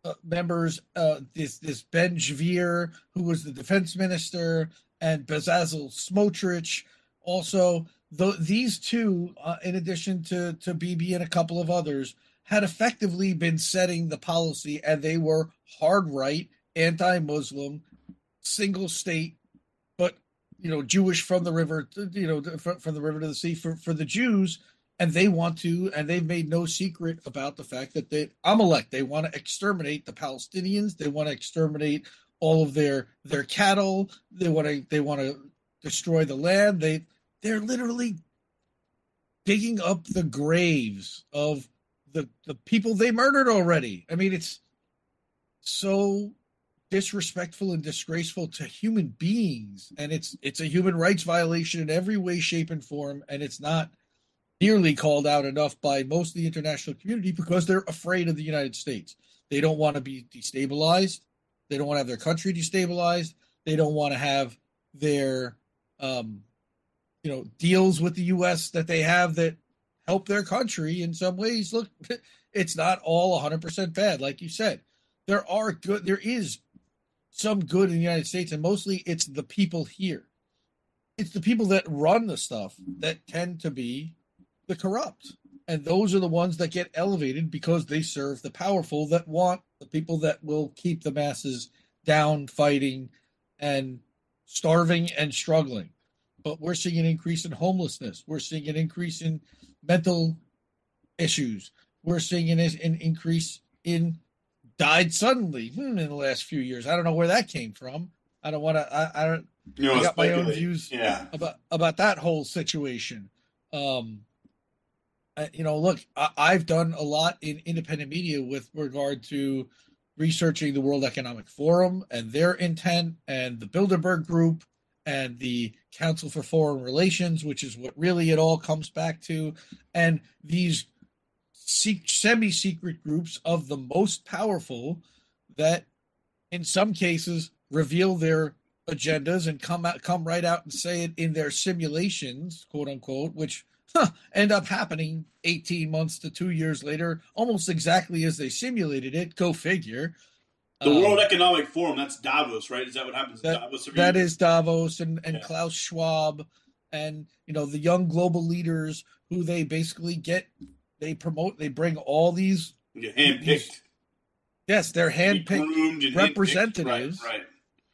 uh, members, uh, this this Ben Gvir, who was the defense minister, and Bezalel Smotrich. Also, the, these two, uh, in addition to to Bibi and a couple of others, had effectively been setting the policy, and they were hard right anti-Muslim, single state, but you know Jewish from the river, to- you know from, from the river to the sea for for the Jews, and they want to, and they've made no secret about the fact that they Amalek they want to exterminate the Palestinians, they want to exterminate all of their their cattle, they want to they want to destroy the land. They they're literally digging up the graves of the the people they murdered already. I mean, it's so disrespectful and disgraceful to human beings, and it's it's a human rights violation in every way, shape, and form, and it's not nearly called out enough by most of the international community because they're afraid of the United States. They don't want to be destabilized. They don't want to have their country destabilized. They don't want to have their um, you know deals with the U.S. that they have that help their country in some ways. Look, it's not all 100% bad, like you said. There are good. There is some good in the United States, and mostly it's the people here. It's the people that run the stuff that tend to be the corrupt, and those are the ones that get elevated because they serve the powerful that want the people that will keep the masses down, fighting, and starving and struggling but we're seeing an increase in homelessness. We're seeing an increase in mental issues. We're seeing an, an increase in died suddenly hmm, in the last few years. I don't know where that came from. I don't want to. I, I don't You know, I got my own views. Yeah. about about that whole situation. Um, I- you know, look, I, I've done a lot in independent media with regard to researching the World Economic Forum and their intent, and the Bilderberg Group, and the Council for Foreign Relations, which is what really it all comes back to, and these se- semi-secret groups of the most powerful that, in some cases, reveal their agendas and come out come right out and say it in their simulations quote unquote which huh, end up happening 18 months to two years later almost exactly as they simulated it go figure The Um, World Economic Forum, that's Davos, right? Is that what happens That- Davos? that is davos and, and Yeah. klaus schwab and you know the young global leaders who they basically get they promote they bring all these Yeah, handpicked. yes they're handpicked and handpicked. representatives. Right, right.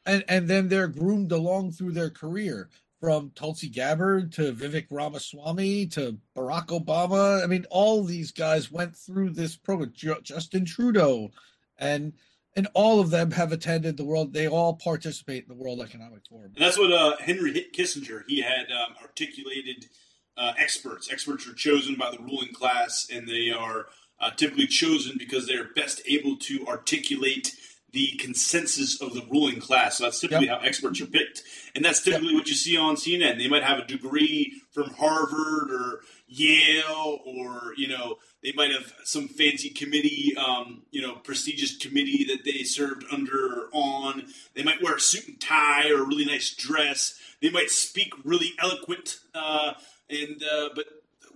and and then they're groomed along through their career from Tulsi Gabbard to Vivek Ramaswamy to Barack Obama. I mean, all these guys went through this program. Justin Trudeau, and and all of them have attended the world. They all participate in the World Economic Forum. And that's what uh, Henry Kissinger he had um, articulated. Uh, experts. Experts are chosen by the ruling class, and they are uh, typically chosen because they are best able to articulate the consensus of the ruling class. So that's typically how experts are picked, and that's typically what you see on CNN. They might have a degree from Harvard or Yale, or you know, they might have some fancy committee, um, you know, prestigious committee that they served under or on. They might wear a suit and tie or a really nice dress. They might speak really eloquent, uh, and uh, but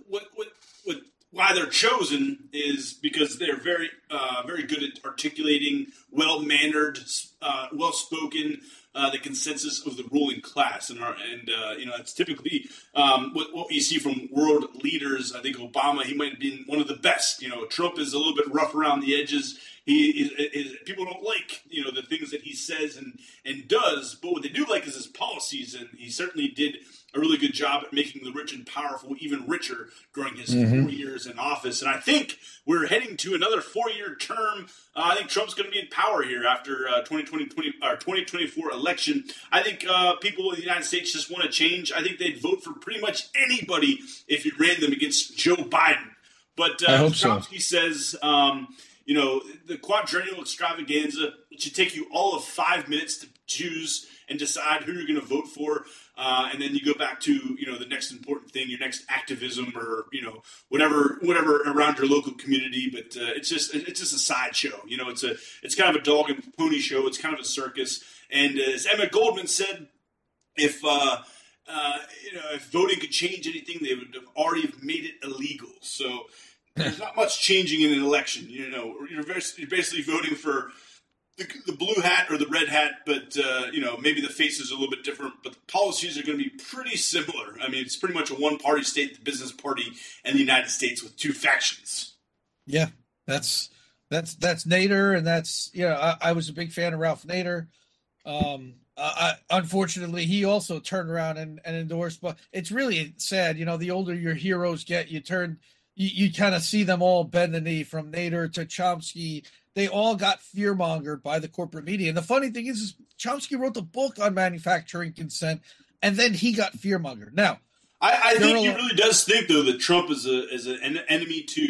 what what what why they're chosen is because they're very uh, very good at articulating well mannered, uh, well spoken. Uh, the consensus of the ruling class, and our, and uh, you know that's typically um, what, what you see from world leaders. I think Obama, he might have been one of the best. You know, Trump is a little bit rough around the edges. He is, is people don't like you know the things that he says and and does, but what they do like is his policies, and he certainly did a really good job at making the rich and powerful even richer during his four years in office. And I think we're heading to another four-year term. Uh, I think Trump's going to be in power here after uh, 2020, 20, or 2024 election. I think uh, people in the United States just want to change. I think they'd vote for pretty much anybody if you ran them against Joe Biden. But uh, I so. Chomsky says, um, you know, the quadrennial extravaganza should take you all of five minutes to choose and decide who you're going to vote for, uh, and then you go back to you know the next important thing, your next activism, or you know whatever whatever around your local community. But uh, it's just it's just a sideshow. You know, it's a it's kind of a dog and pony show. It's kind of a circus. And as Emma Goldman said, if uh, uh, you know if voting could change anything, they would have already made it illegal. So there's not much changing in an election. You know, you're basically voting for the, the blue hat or the red hat, but uh, you know maybe the face is a little bit different. But the policies are going to be pretty similar. I mean, it's pretty much a one-party state, the business party, and the United States with two factions. Yeah, that's That's that's Nader, and that's you know I, I was a big fan of Ralph Nader. Um, I, unfortunately, he also turned around and, and endorsed. But it's really sad, you know. The older your heroes get, you turn you, you kind of see them all bend the knee from Nader to Chomsky. They all got fear mongered by the corporate media. And the funny thing is, is Chomsky wrote the book on manufacturing consent, and then he got fear mongered. Now, I, I think he really does think though that Trump is a is an enemy to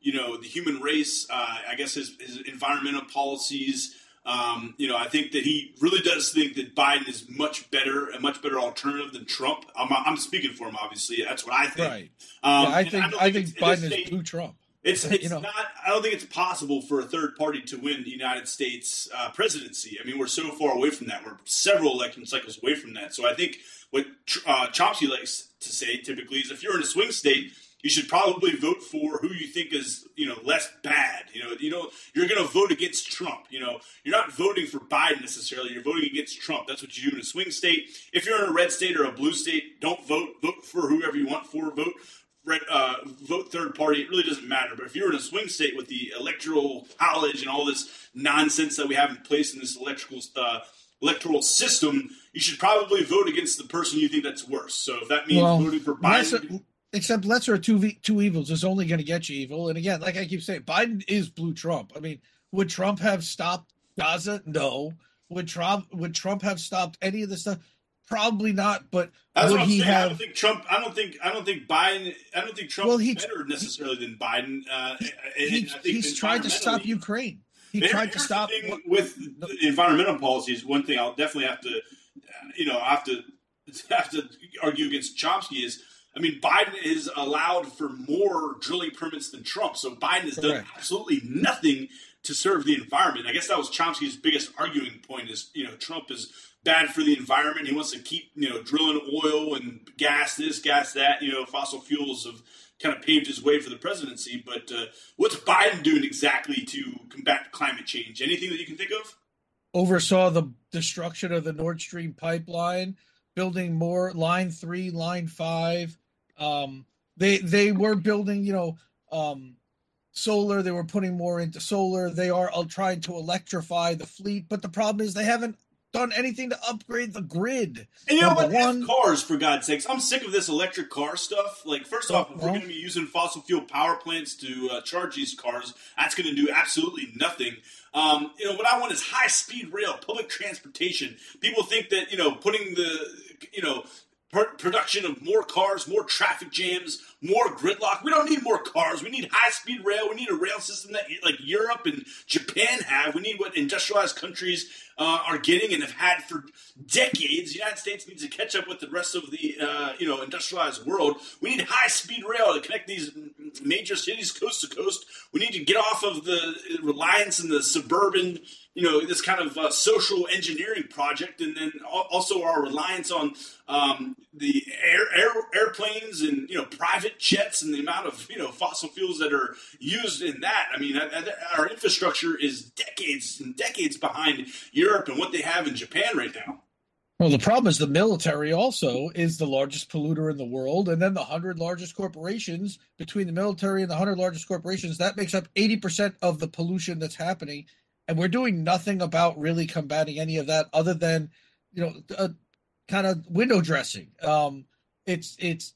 you know the human race. Uh, I guess his, his environmental policies. Um, you know, I think that he really does think that Biden is much better, a much better alternative than Trump. I'm, I'm speaking for him, obviously. That's what I think. right? Um, yeah, I think I think it's- Biden is blue Trump. It's, You it's know. not. I don't think it's possible for a third party to win the United States uh, presidency. I mean, we're so far away from that. We're several election cycles away from that. So I think what uh, Chomsky likes to say typically is, if you're in a swing state, you should probably vote for who you think is you know less bad. You know, you know, you're going to vote against Trump. You know, you're not voting for Biden necessarily. You're voting against Trump. That's what you do in a swing state. If you're in a red state or a blue state, don't vote. Vote for whoever you want for. Vote uh, vote third party. It really doesn't matter. But if you're in a swing state with the electoral college and all this nonsense that we have in place in this electrical uh, electoral system, you should probably vote against the person you think that's worse. So if that means Well, voting for lesser, Biden, except lesser of two two evils is only going to get you evil. And again, like I keep saying, Biden is blue Trump. I mean, would Trump have stopped Gaza? No. Would Trump would Trump have stopped any of this stuff? Probably not. But that's would what he saying. I have? don't think Trump. I don't think. I don't think Biden. I don't think Trump Well, is he- better necessarily than Biden. Uh, he, I he's tried to stop Ukraine. He tried to stop. thing with the environmental policies. One thing I'll definitely have to, you know, have to have to argue against Chomsky is. I mean, Biden is allowed for more drilling permits than Trump, so Biden has done absolutely nothing to serve the environment. I guess that was Chomsky's biggest arguing point: is you know Trump is bad for the environment. He wants to keep you know drilling oil and gas this, gas that. You know, fossil fuels have kind of paved his way for the presidency. But uh, what's Biden doing exactly to combat climate change? Anything that you can think of? oversaw the destruction of the Nord Stream pipeline, building more line three, line five. Um, they they were building, you know, um, solar. They were putting more into solar. They are uh, trying to electrify the fleet, but the problem is they haven't done anything to upgrade the grid. And you know what? one- cars, for God's sakes. I'm sick of this electric car stuff. Like, first off, if we're going to be using fossil fuel power plants to uh, charge these cars, that's going to do absolutely nothing. Um, you know, what I want is high speed rail, public transportation. People think that, you know, putting the, you know, production of more cars, more traffic jams, more gridlock. We don't need more cars. We need high speed rail. We need a rail system that like Europe and Japan have. We need what industrialized countries uh, are getting and have had for decades. The United States needs to catch up with the rest of the uh, you know industrialized world. We need high speed rail to connect these major cities coast to coast. We need to get off of the reliance in the suburban you know this kind of uh, social engineering project, and then also our reliance on um, the air, air airplanes and you know private jets and the amount of you know fossil fuels that are used in that. I mean, our infrastructure is decades and decades behind Europe and what they have in Japan right now. Well, the problem is the military also is the largest polluter in the world, and then the hundred largest corporations between the military and the hundred largest corporations that makes up eighty percent of the pollution that's happening, and we're doing nothing about really combating any of that other than you know uh, kind of window dressing. Um, it's it's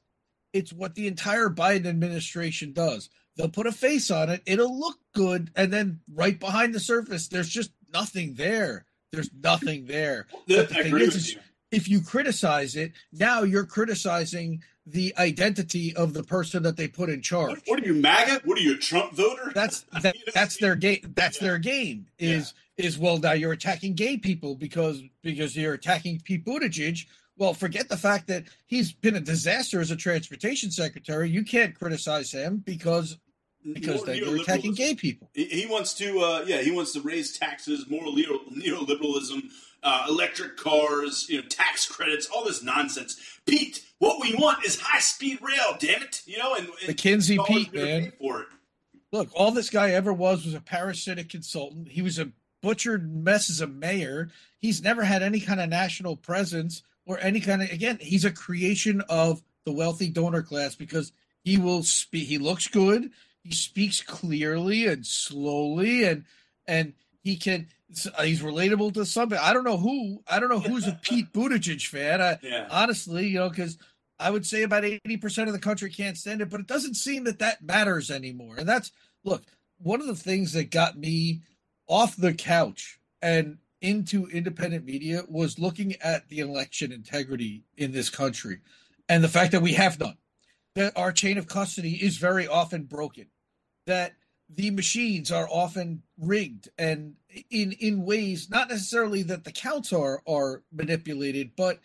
it's what the entire Biden administration does. They'll put a face on it, it'll look good, and then right behind the surface, there's just nothing there. There's nothing there the thing is. If you criticize it, now you're criticizing the identity of the person that they put in charge. What, what are you, MAGA? What are you, a Trump voter? That's that. That's their game. That's their game. Is is well now you're attacking gay people because because you're attacking Pete Buttigieg. Well, forget the fact that he's been a disaster as a transportation secretary. You can't criticize him because because they, you're attacking gay people. He, he wants to, uh, yeah, he wants to raise taxes, more neo- neoliberalism, uh, electric cars, you know, tax credits, all this nonsense. Pete, what we want is high speed rail. Damn it, you know, and, and McKinsey Pete, man. Look, all this guy ever was was a parasitic consultant. He was a butchered mess as a mayor. He's never had any kind of national presence or any kind of again, he's a creation of the wealthy donor class because he will speak he looks good, he speaks clearly and slowly, and and he can. Uh, he's relatable to somebody. I don't know who. I don't know who's a Pete Buttigieg fan. I, Yeah. honestly, you know, because I would say about 80% of the country can't stand it, but it doesn't seem that that matters anymore. And that's, look, one of the things that got me off the couch and into independent media was looking at the election integrity in this country and the fact that we have none, that our chain of custody is very often broken, that the machines are often rigged and in in ways not necessarily that the counts are are manipulated but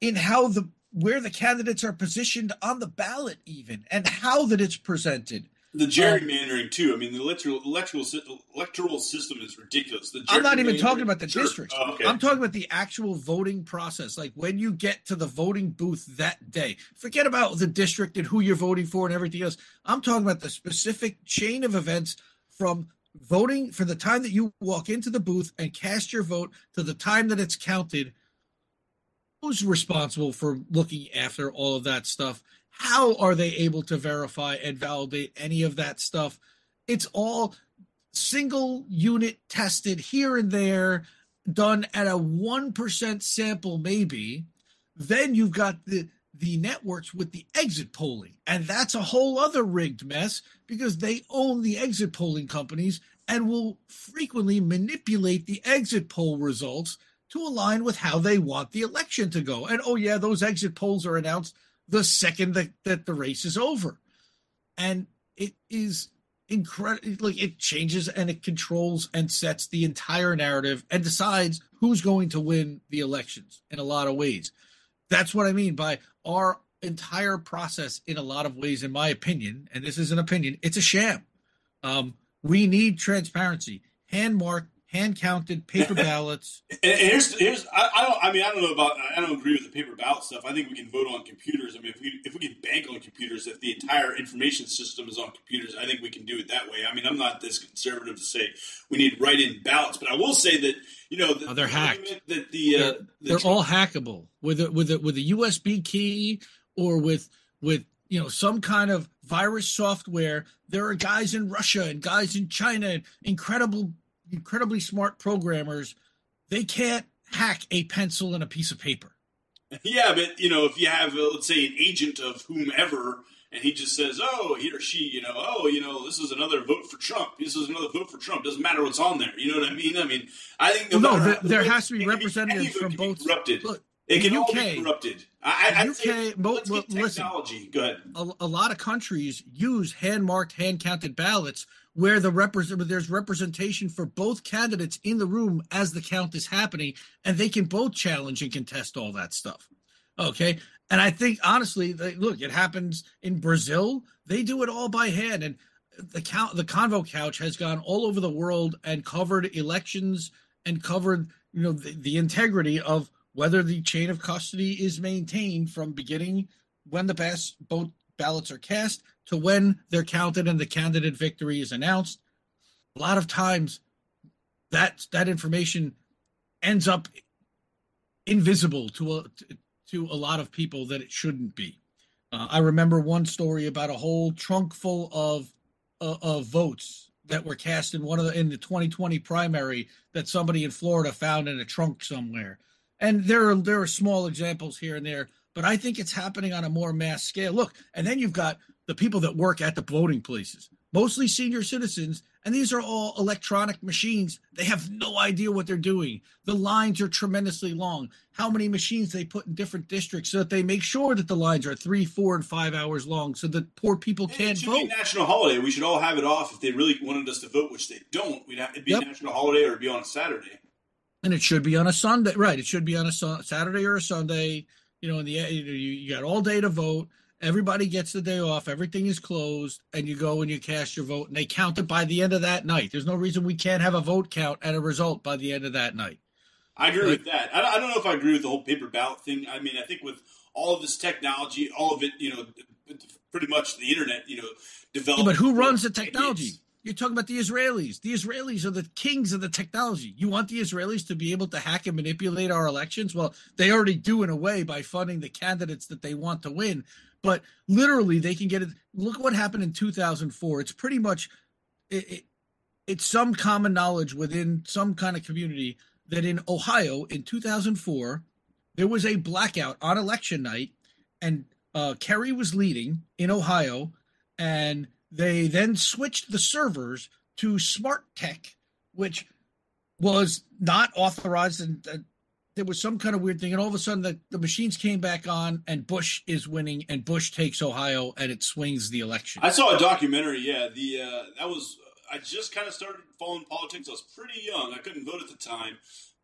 in how the where the candidates are positioned on the ballot even and how that it's presented The uh, gerrymandering too. I mean, the electoral electoral electoral system is ridiculous. The i'm not even talking about the Sure. districts Oh, okay. i'm talking about the actual voting process like when you get to the voting booth that day forget about the district and who you're voting for and everything else i'm talking about the specific chain of events from voting from the time that you walk into the booth and cast your vote to the time that it's counted who's responsible for looking after all of that stuff? How are they able to verify and validate any of that stuff? It's all single unit tested here and there done at a 1% sample maybe. Then you've got the the networks with the exit polling. And that's a whole other rigged mess because they own the exit polling companies and will frequently manipulate the exit poll results to align with how they want the election to go. And oh yeah those exit polls are announced the second that, that the race is over. And it is incredible like it changes and it controls and sets the entire narrative and decides who's going to win the elections in a lot of ways. That's what i mean by our entire process in a lot of ways in my opinion and this is an opinion it's a sham. Um, we need transparency. Hand marked hand counted paper ballots And, and here's here's I, I don't I mean I don't know about I don't agree with the paper ballot stuff. I think we can vote on computers. I mean if we if we can bank on computers, if the entire information system is on computers, I think we can do it that way. I mean I'm not this conservative to say we need write-in ballots, but I will say that you know the, Oh, they're the hacked. that the, uh, they're, the they're all hackable with a with a with a USB key or with with you know some kind of virus software. There are guys in Russia and guys in China, and incredible, incredibly smart programmers. They can't hack a pencil and a piece of paper. Yeah, but you know, if you have, uh, let's say, an agent of whomever, and he just says, "Oh, he or she, you know, oh, you know, this is another vote for Trump. This is another vote for Trump. Doesn't matter what's on there. You know what I mean? I mean, I think Well, no, matter there- how- there has to be representatives from both- Corrupted. Look, it can all UK be corrupted. I, I, I'd say, UK mo- well, get listen. technology. Go ahead. a, a lot of countries use hand marked, hand counted ballots where the represent there's representation for both candidates in the room as the count is happening, and they can both challenge and contest all that stuff. Okay, and I think honestly, they, look, it happens in Brazil. They do it all by hand, and the count the convo couch has gone all over the world and covered elections and covered you know the, the integrity of whether the chain of custody is maintained from beginning when the best both ballots are cast to when they're counted and the candidate victory is announced. A lot of times that that information ends up invisible to a to a lot of people that it shouldn't be. Uh, I remember one story about a whole trunk full of uh, of votes that were cast in one of the in the 2020 primary that somebody in Florida found in a trunk somewhere. And there are there are small examples here and there, but I think it's happening on a more mass scale. Look, and then you've got the people that work at the voting places, mostly senior citizens, and these are all electronic machines. They have no idea what they're doing. The lines are tremendously long. How many machines they put in different districts so that they make sure that the lines are three, four, and five hours long, so that poor people it can't should vote. be a national holiday. We should all have it off if they really wanted us to vote, which they don't. We'd have, it'd be Yep. a national holiday or it'd be on a Saturday. and it should be on a Sunday, right? It should be on a Saturday or a Sunday. You know, in the you, know, you you got all day to vote. Everybody gets the day off. Everything is closed, and you go and you cast your vote, and they count it by the end of that night. There's no reason we can't have a vote count and a result by the end of that night. I agree Right. with that. I, don't know if I agree with the whole paper ballot thing. I mean, I think with all of this technology, all of it, you know, pretty much the internet, you know, developed. Yeah, but who runs the technology? You're talking about the Israelis. The Israelis are the kings of the technology. You want the Israelis to be able to hack and manipulate our elections? Well, they already do in a way by funding the candidates that they want to win. but literally they can get it. Look what happened in 2004. It's pretty much it, it, it's some common knowledge within some kind of community that in Ohio in 2004 there was a blackout on election night, and uh, Kerry was leading in Ohio, and they then switched the servers to Smart Tech, which was not authorized and uh, there was some kind of weird thing and all of a sudden the, the machines came back on and bush is winning and bush takes ohio and it swings the election I saw a documentary. Yeah, the uh, that was I just kind of started following politics. I was pretty young. I couldn't vote at the time,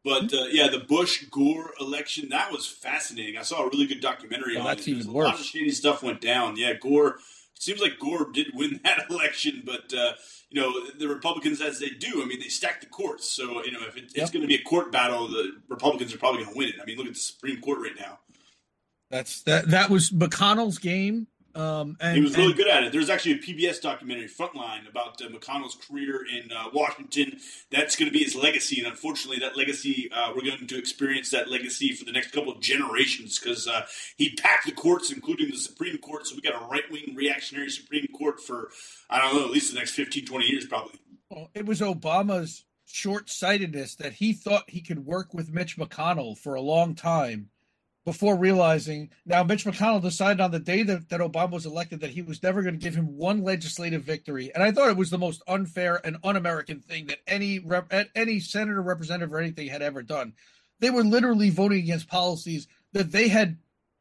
but uh, yeah, the Bush Gore election that was fascinating. I saw a really good documentary Oh, on that's it. even A lot of shady stuff went down. Yeah, Gore. Seems like Gore did win that election, but uh, you know the Republicans, as they do, I mean, they stack the courts. So you know if it, it's Yep. going to be a court battle, the Republicans are probably going to win it. I mean, look at the Supreme Court right now. that's that that was mcconnell's game um and he was really and- good at it. There's actually a PBS documentary, Frontline, about uh, McConnell's career in uh, Washington. That's going to be his legacy, and unfortunately, that legacy uh, we're going to experience that legacy for the next couple of generations because uh, he packed the courts, including the Supreme Court. So we got a right wing reactionary Supreme Court for I don't know, at least the next 15, 20 years, probably. Well, it was Obama's short sightedness that he thought he could work with Mitch McConnell for a long time before realizing now Mitch McConnell decided on the day that, that Obama was elected that he was never going to give him one legislative victory. And I thought it was the most unfair and un American thing that any rep, any senator, representative, or anything had ever done. They were literally voting against policies that they had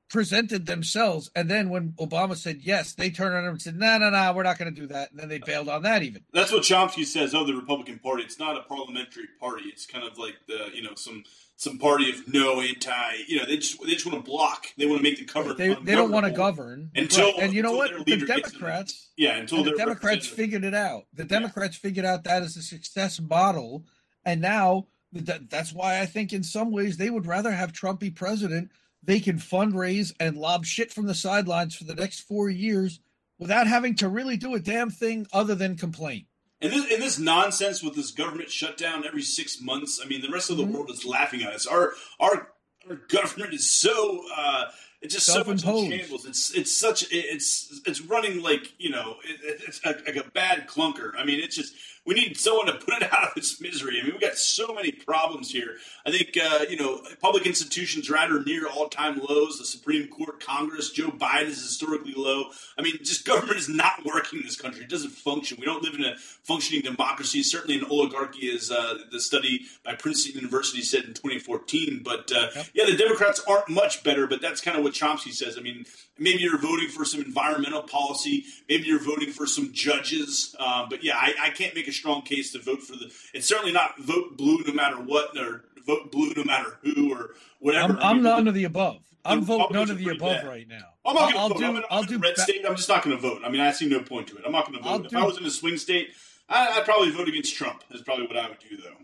presented themselves. And then when Obama said yes, they turned around and said, no, no, no, we're not going to do that. And then they bailed on that even. That's what Chomsky says of the Republican Party. It's not a parliamentary party. It's kind of like the you know some some party of no anti. You know they just they just want to block. They want to make the cover. They, they don't want to govern. Until- Right. and you know what? The leader gets in. Democrats, Yeah, until the Democrats figured it out. The Democrats figured out that as a success model, and now that, that's why I think in some ways they would rather have Trump be president. They can fundraise and lob shit from the sidelines for the next four years without having to really do a damn thing other than complain. And this, and this nonsense with this government shutdown every six months. I mean, the rest of the Mhm. world is laughing at us. Our our our government is so uh, it's just so much in shambles. It's it's such it's it's running like you know it, it's like a bad clunker. I mean, it's just we need someone to put it out of its misery. I mean, we've got so many problems here. I think uh, you know public institutions are at or near all time lows. The Supreme Court, Congress, Joe Biden is historically low. I mean, just government is not working in this country. It doesn't function. We don't live in a functioning democracy. Certainly, an oligarchy, as uh, the study by Princeton University said in 2014. But uh, Yep. yeah, the Democrats aren't much better. But that's kind of what Chomsky says. I mean, maybe you're voting for some environmental policy. Maybe you're voting for some judges. Uh, but yeah, I, I can't make a strong case to vote for the. It's certainly not vote blue no matter what, or vote blue no matter who, or whatever. I'm, I'm none of the above. I'm voting none of the above bad. right now. I'm not I'll, going to vote. do. I'm in, I'll do. a red ba- state. I'm just not going to vote. I mean, I see no point to it. I'm not going to I'll vote. If do- I was in a swing state, I, I'd probably vote against Trump. That's probably what I would do, though.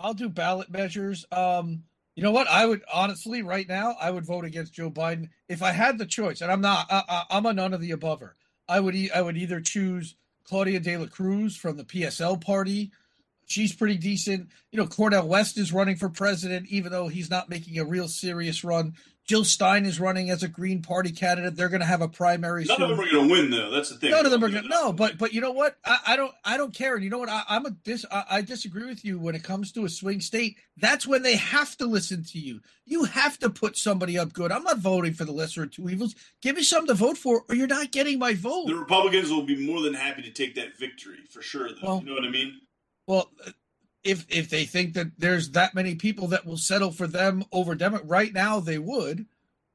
I'll do ballot measures. Um, you know what? I would honestly, right now, I would vote against Joe Biden if I had the choice, and I'm not. I, I, I'm a none of the abover. I would. E- I would either choose Claudia De La Cruz from the PSL party. She's pretty decent. You know, Cornel West is running for president, even though he's not making a real serious run. Jill Stein is running as a Green Party candidate. They're going to have a primary None soon. of them are going to win, though. That's the thing. None of them are going. to. No, but but you know what? I, I don't I don't care. And you know what? I, I'm a dis. I, I disagree with you when it comes to a swing state. That's when they have to listen to you. You have to put somebody up good. I'm not voting for the lesser of two evils. Give me something to vote for, or you're not getting my vote. the Republicans will be more than happy to take that victory for sure. Though, Well- you know what I mean? Well, if if they think that there's that many people that will settle for them over Demo, right now they would.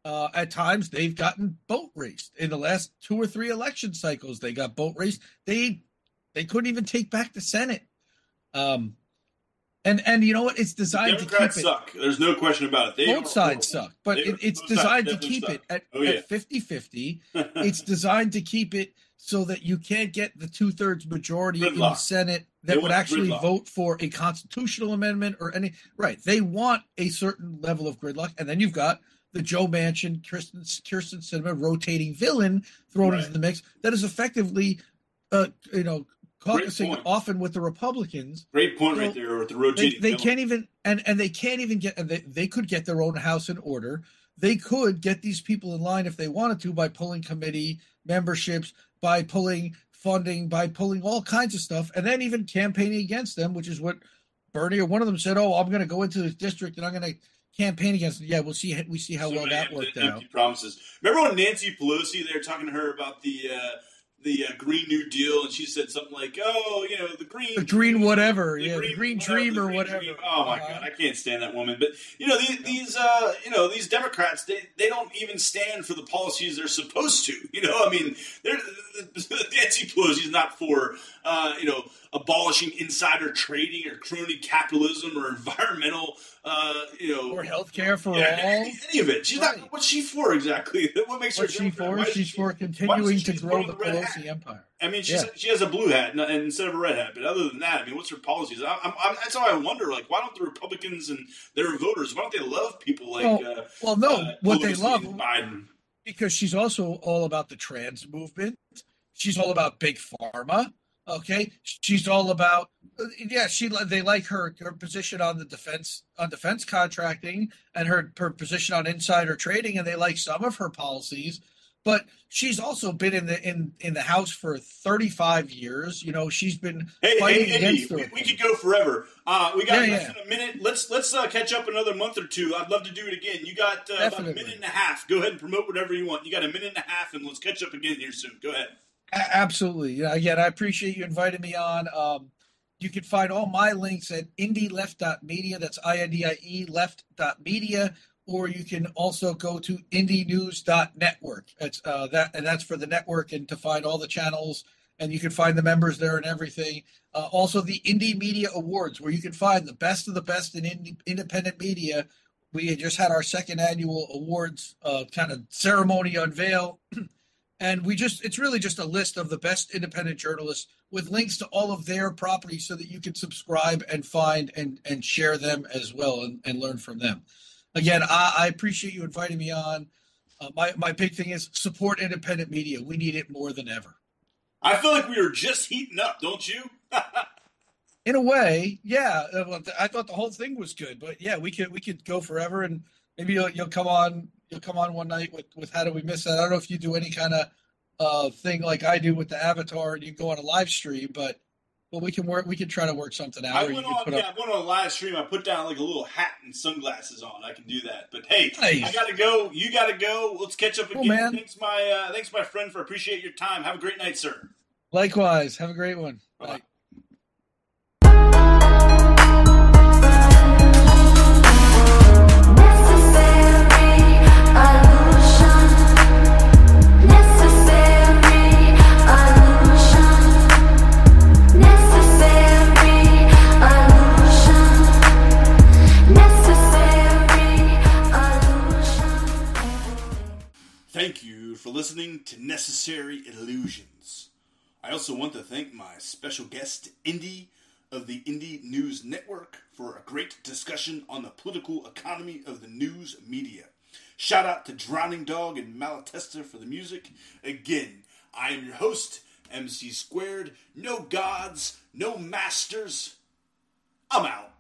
Uh, at times they've gotten boat raced in the last two or three election cycles. They got boat raced. They they couldn't even take back the Senate. Um, and and you know what? It's designed to keep Democrats it. suck. There's no question about it. They Both sides suck, but it, it's designed to keep it at, Oh, yeah. at 50-50. it's designed to keep it so that you can't get the two thirds majority in the Senate that would actually gridlock. vote for a constitutional amendment or any. Right. They want a certain level of gridlock. And then you've got the Joe Manchin, Kyrsten, Kyrsten Sinema rotating villain thrown Right. into the mix that is effectively, uh, you know, caucusing often with the Republicans Great point Well, right there with the they, rotating. they villain. can't even and and they can't even get and they, they could get their own house in order they could get these people in line if they wanted to by pulling committee memberships, by pulling funding, by pulling all kinds of stuff, and then even campaigning against them, which is what Bernie or one of them said. Oh, I'm going to go into this district and I'm going to campaign against them. Yeah, we'll see. We see how So well that empty- worked out. empty promises. Remember when Nancy Pelosi they were talking to her about the uh, the uh, Green New Deal, and she said something like, "Oh, you know, the green, The green whatever, yeah, the green dream or whatever. dream." Oh my Uh-huh. god, I can't stand that woman. But you know, these, these uh, you know, these Democrats, they, they don't even stand for the policies they're supposed to. You know, I mean, they're, Nancy Pelosi is not for uh, you know abolishing insider trading or crony capitalism or environmental, uh, you know, Or healthcare for yeah, all. any, any of it. She's Right. not. What's she for exactly? What makes her? She for? Why She's she- for continuing she to grow the hat? Pelosi empire. I mean, she's, Yeah. she has a blue hat instead of a red hat. But other than that, I mean, what's her policies? I, I'm, I'm, that's how I wonder. Like, why don't the Republicans and their voters? Why don't they love people like? Well, uh, Well, no, uh, what they love Biden. because she's also all about the trans movement. She's all about big pharma. Okay, she's all about yeah. She they like her her position on the defense on defense contracting and her her position on insider trading, and they like some of her policies. But she's also been in the in in the House for thirty five years. You know, she's been Hey, fighting hey, against we, we could go forever. Uh, we got Yeah, less yeah. than a minute. Let's let's uh, catch up another month or two. I'd love to do it again. You got uh, about a minute and a half. Go ahead and promote whatever you want. You got a minute and a half, and let's catch up again here soon. Go ahead. A- Absolutely. Yeah, again, I appreciate you inviting me on. Um, you can find all my links at indieleft.media. That's I-N-D-I-E left.media. Or you can also go to indienews.network. That's uh, that, and that's for the network and to find all the channels. And you can find the members there and everything. Uh, also, the Indie Media Awards, where you can find the best of the best in indie, independent media. We just had our second annual awards uh, kind of ceremony unveil and we just it's really just a list of the best independent journalists with links to all of their properties so that you can subscribe and find and and share them as well and, and learn from them. Again i, I appreciate you inviting me on. Uh, my, my big thing is support independent media. We need it more than ever. I feel like we are just heating up, don't you? in a way yeah. I thought the whole thing was good but yeah we could we could go forever and maybe you'll, you'll come on you'll come on one night with with how do we miss that i don't know if you do any kind of uh thing like i do with the avatar and you go on a live stream but but we can work we can try to work something out I went on, yeah, up I went on a live stream. I put down like a little hat and sunglasses on. I can do that. But hey, Nice. I gotta go. You gotta go. Let's catch up Cool, again. man. Thanks, my uh, thanks, my friend, for appreciate your time. Have a great night, sir. likewise have a great one Bye. Bye. For listening to Necessary Illusions. I also want to thank my special guest, Indie of the Indie News Network, for a great discussion on the political economy of the news media. Shout out to Drowning Dog and Malatesta for the music. Again, I am your host, MC Squared. No gods, no masters. I'm out.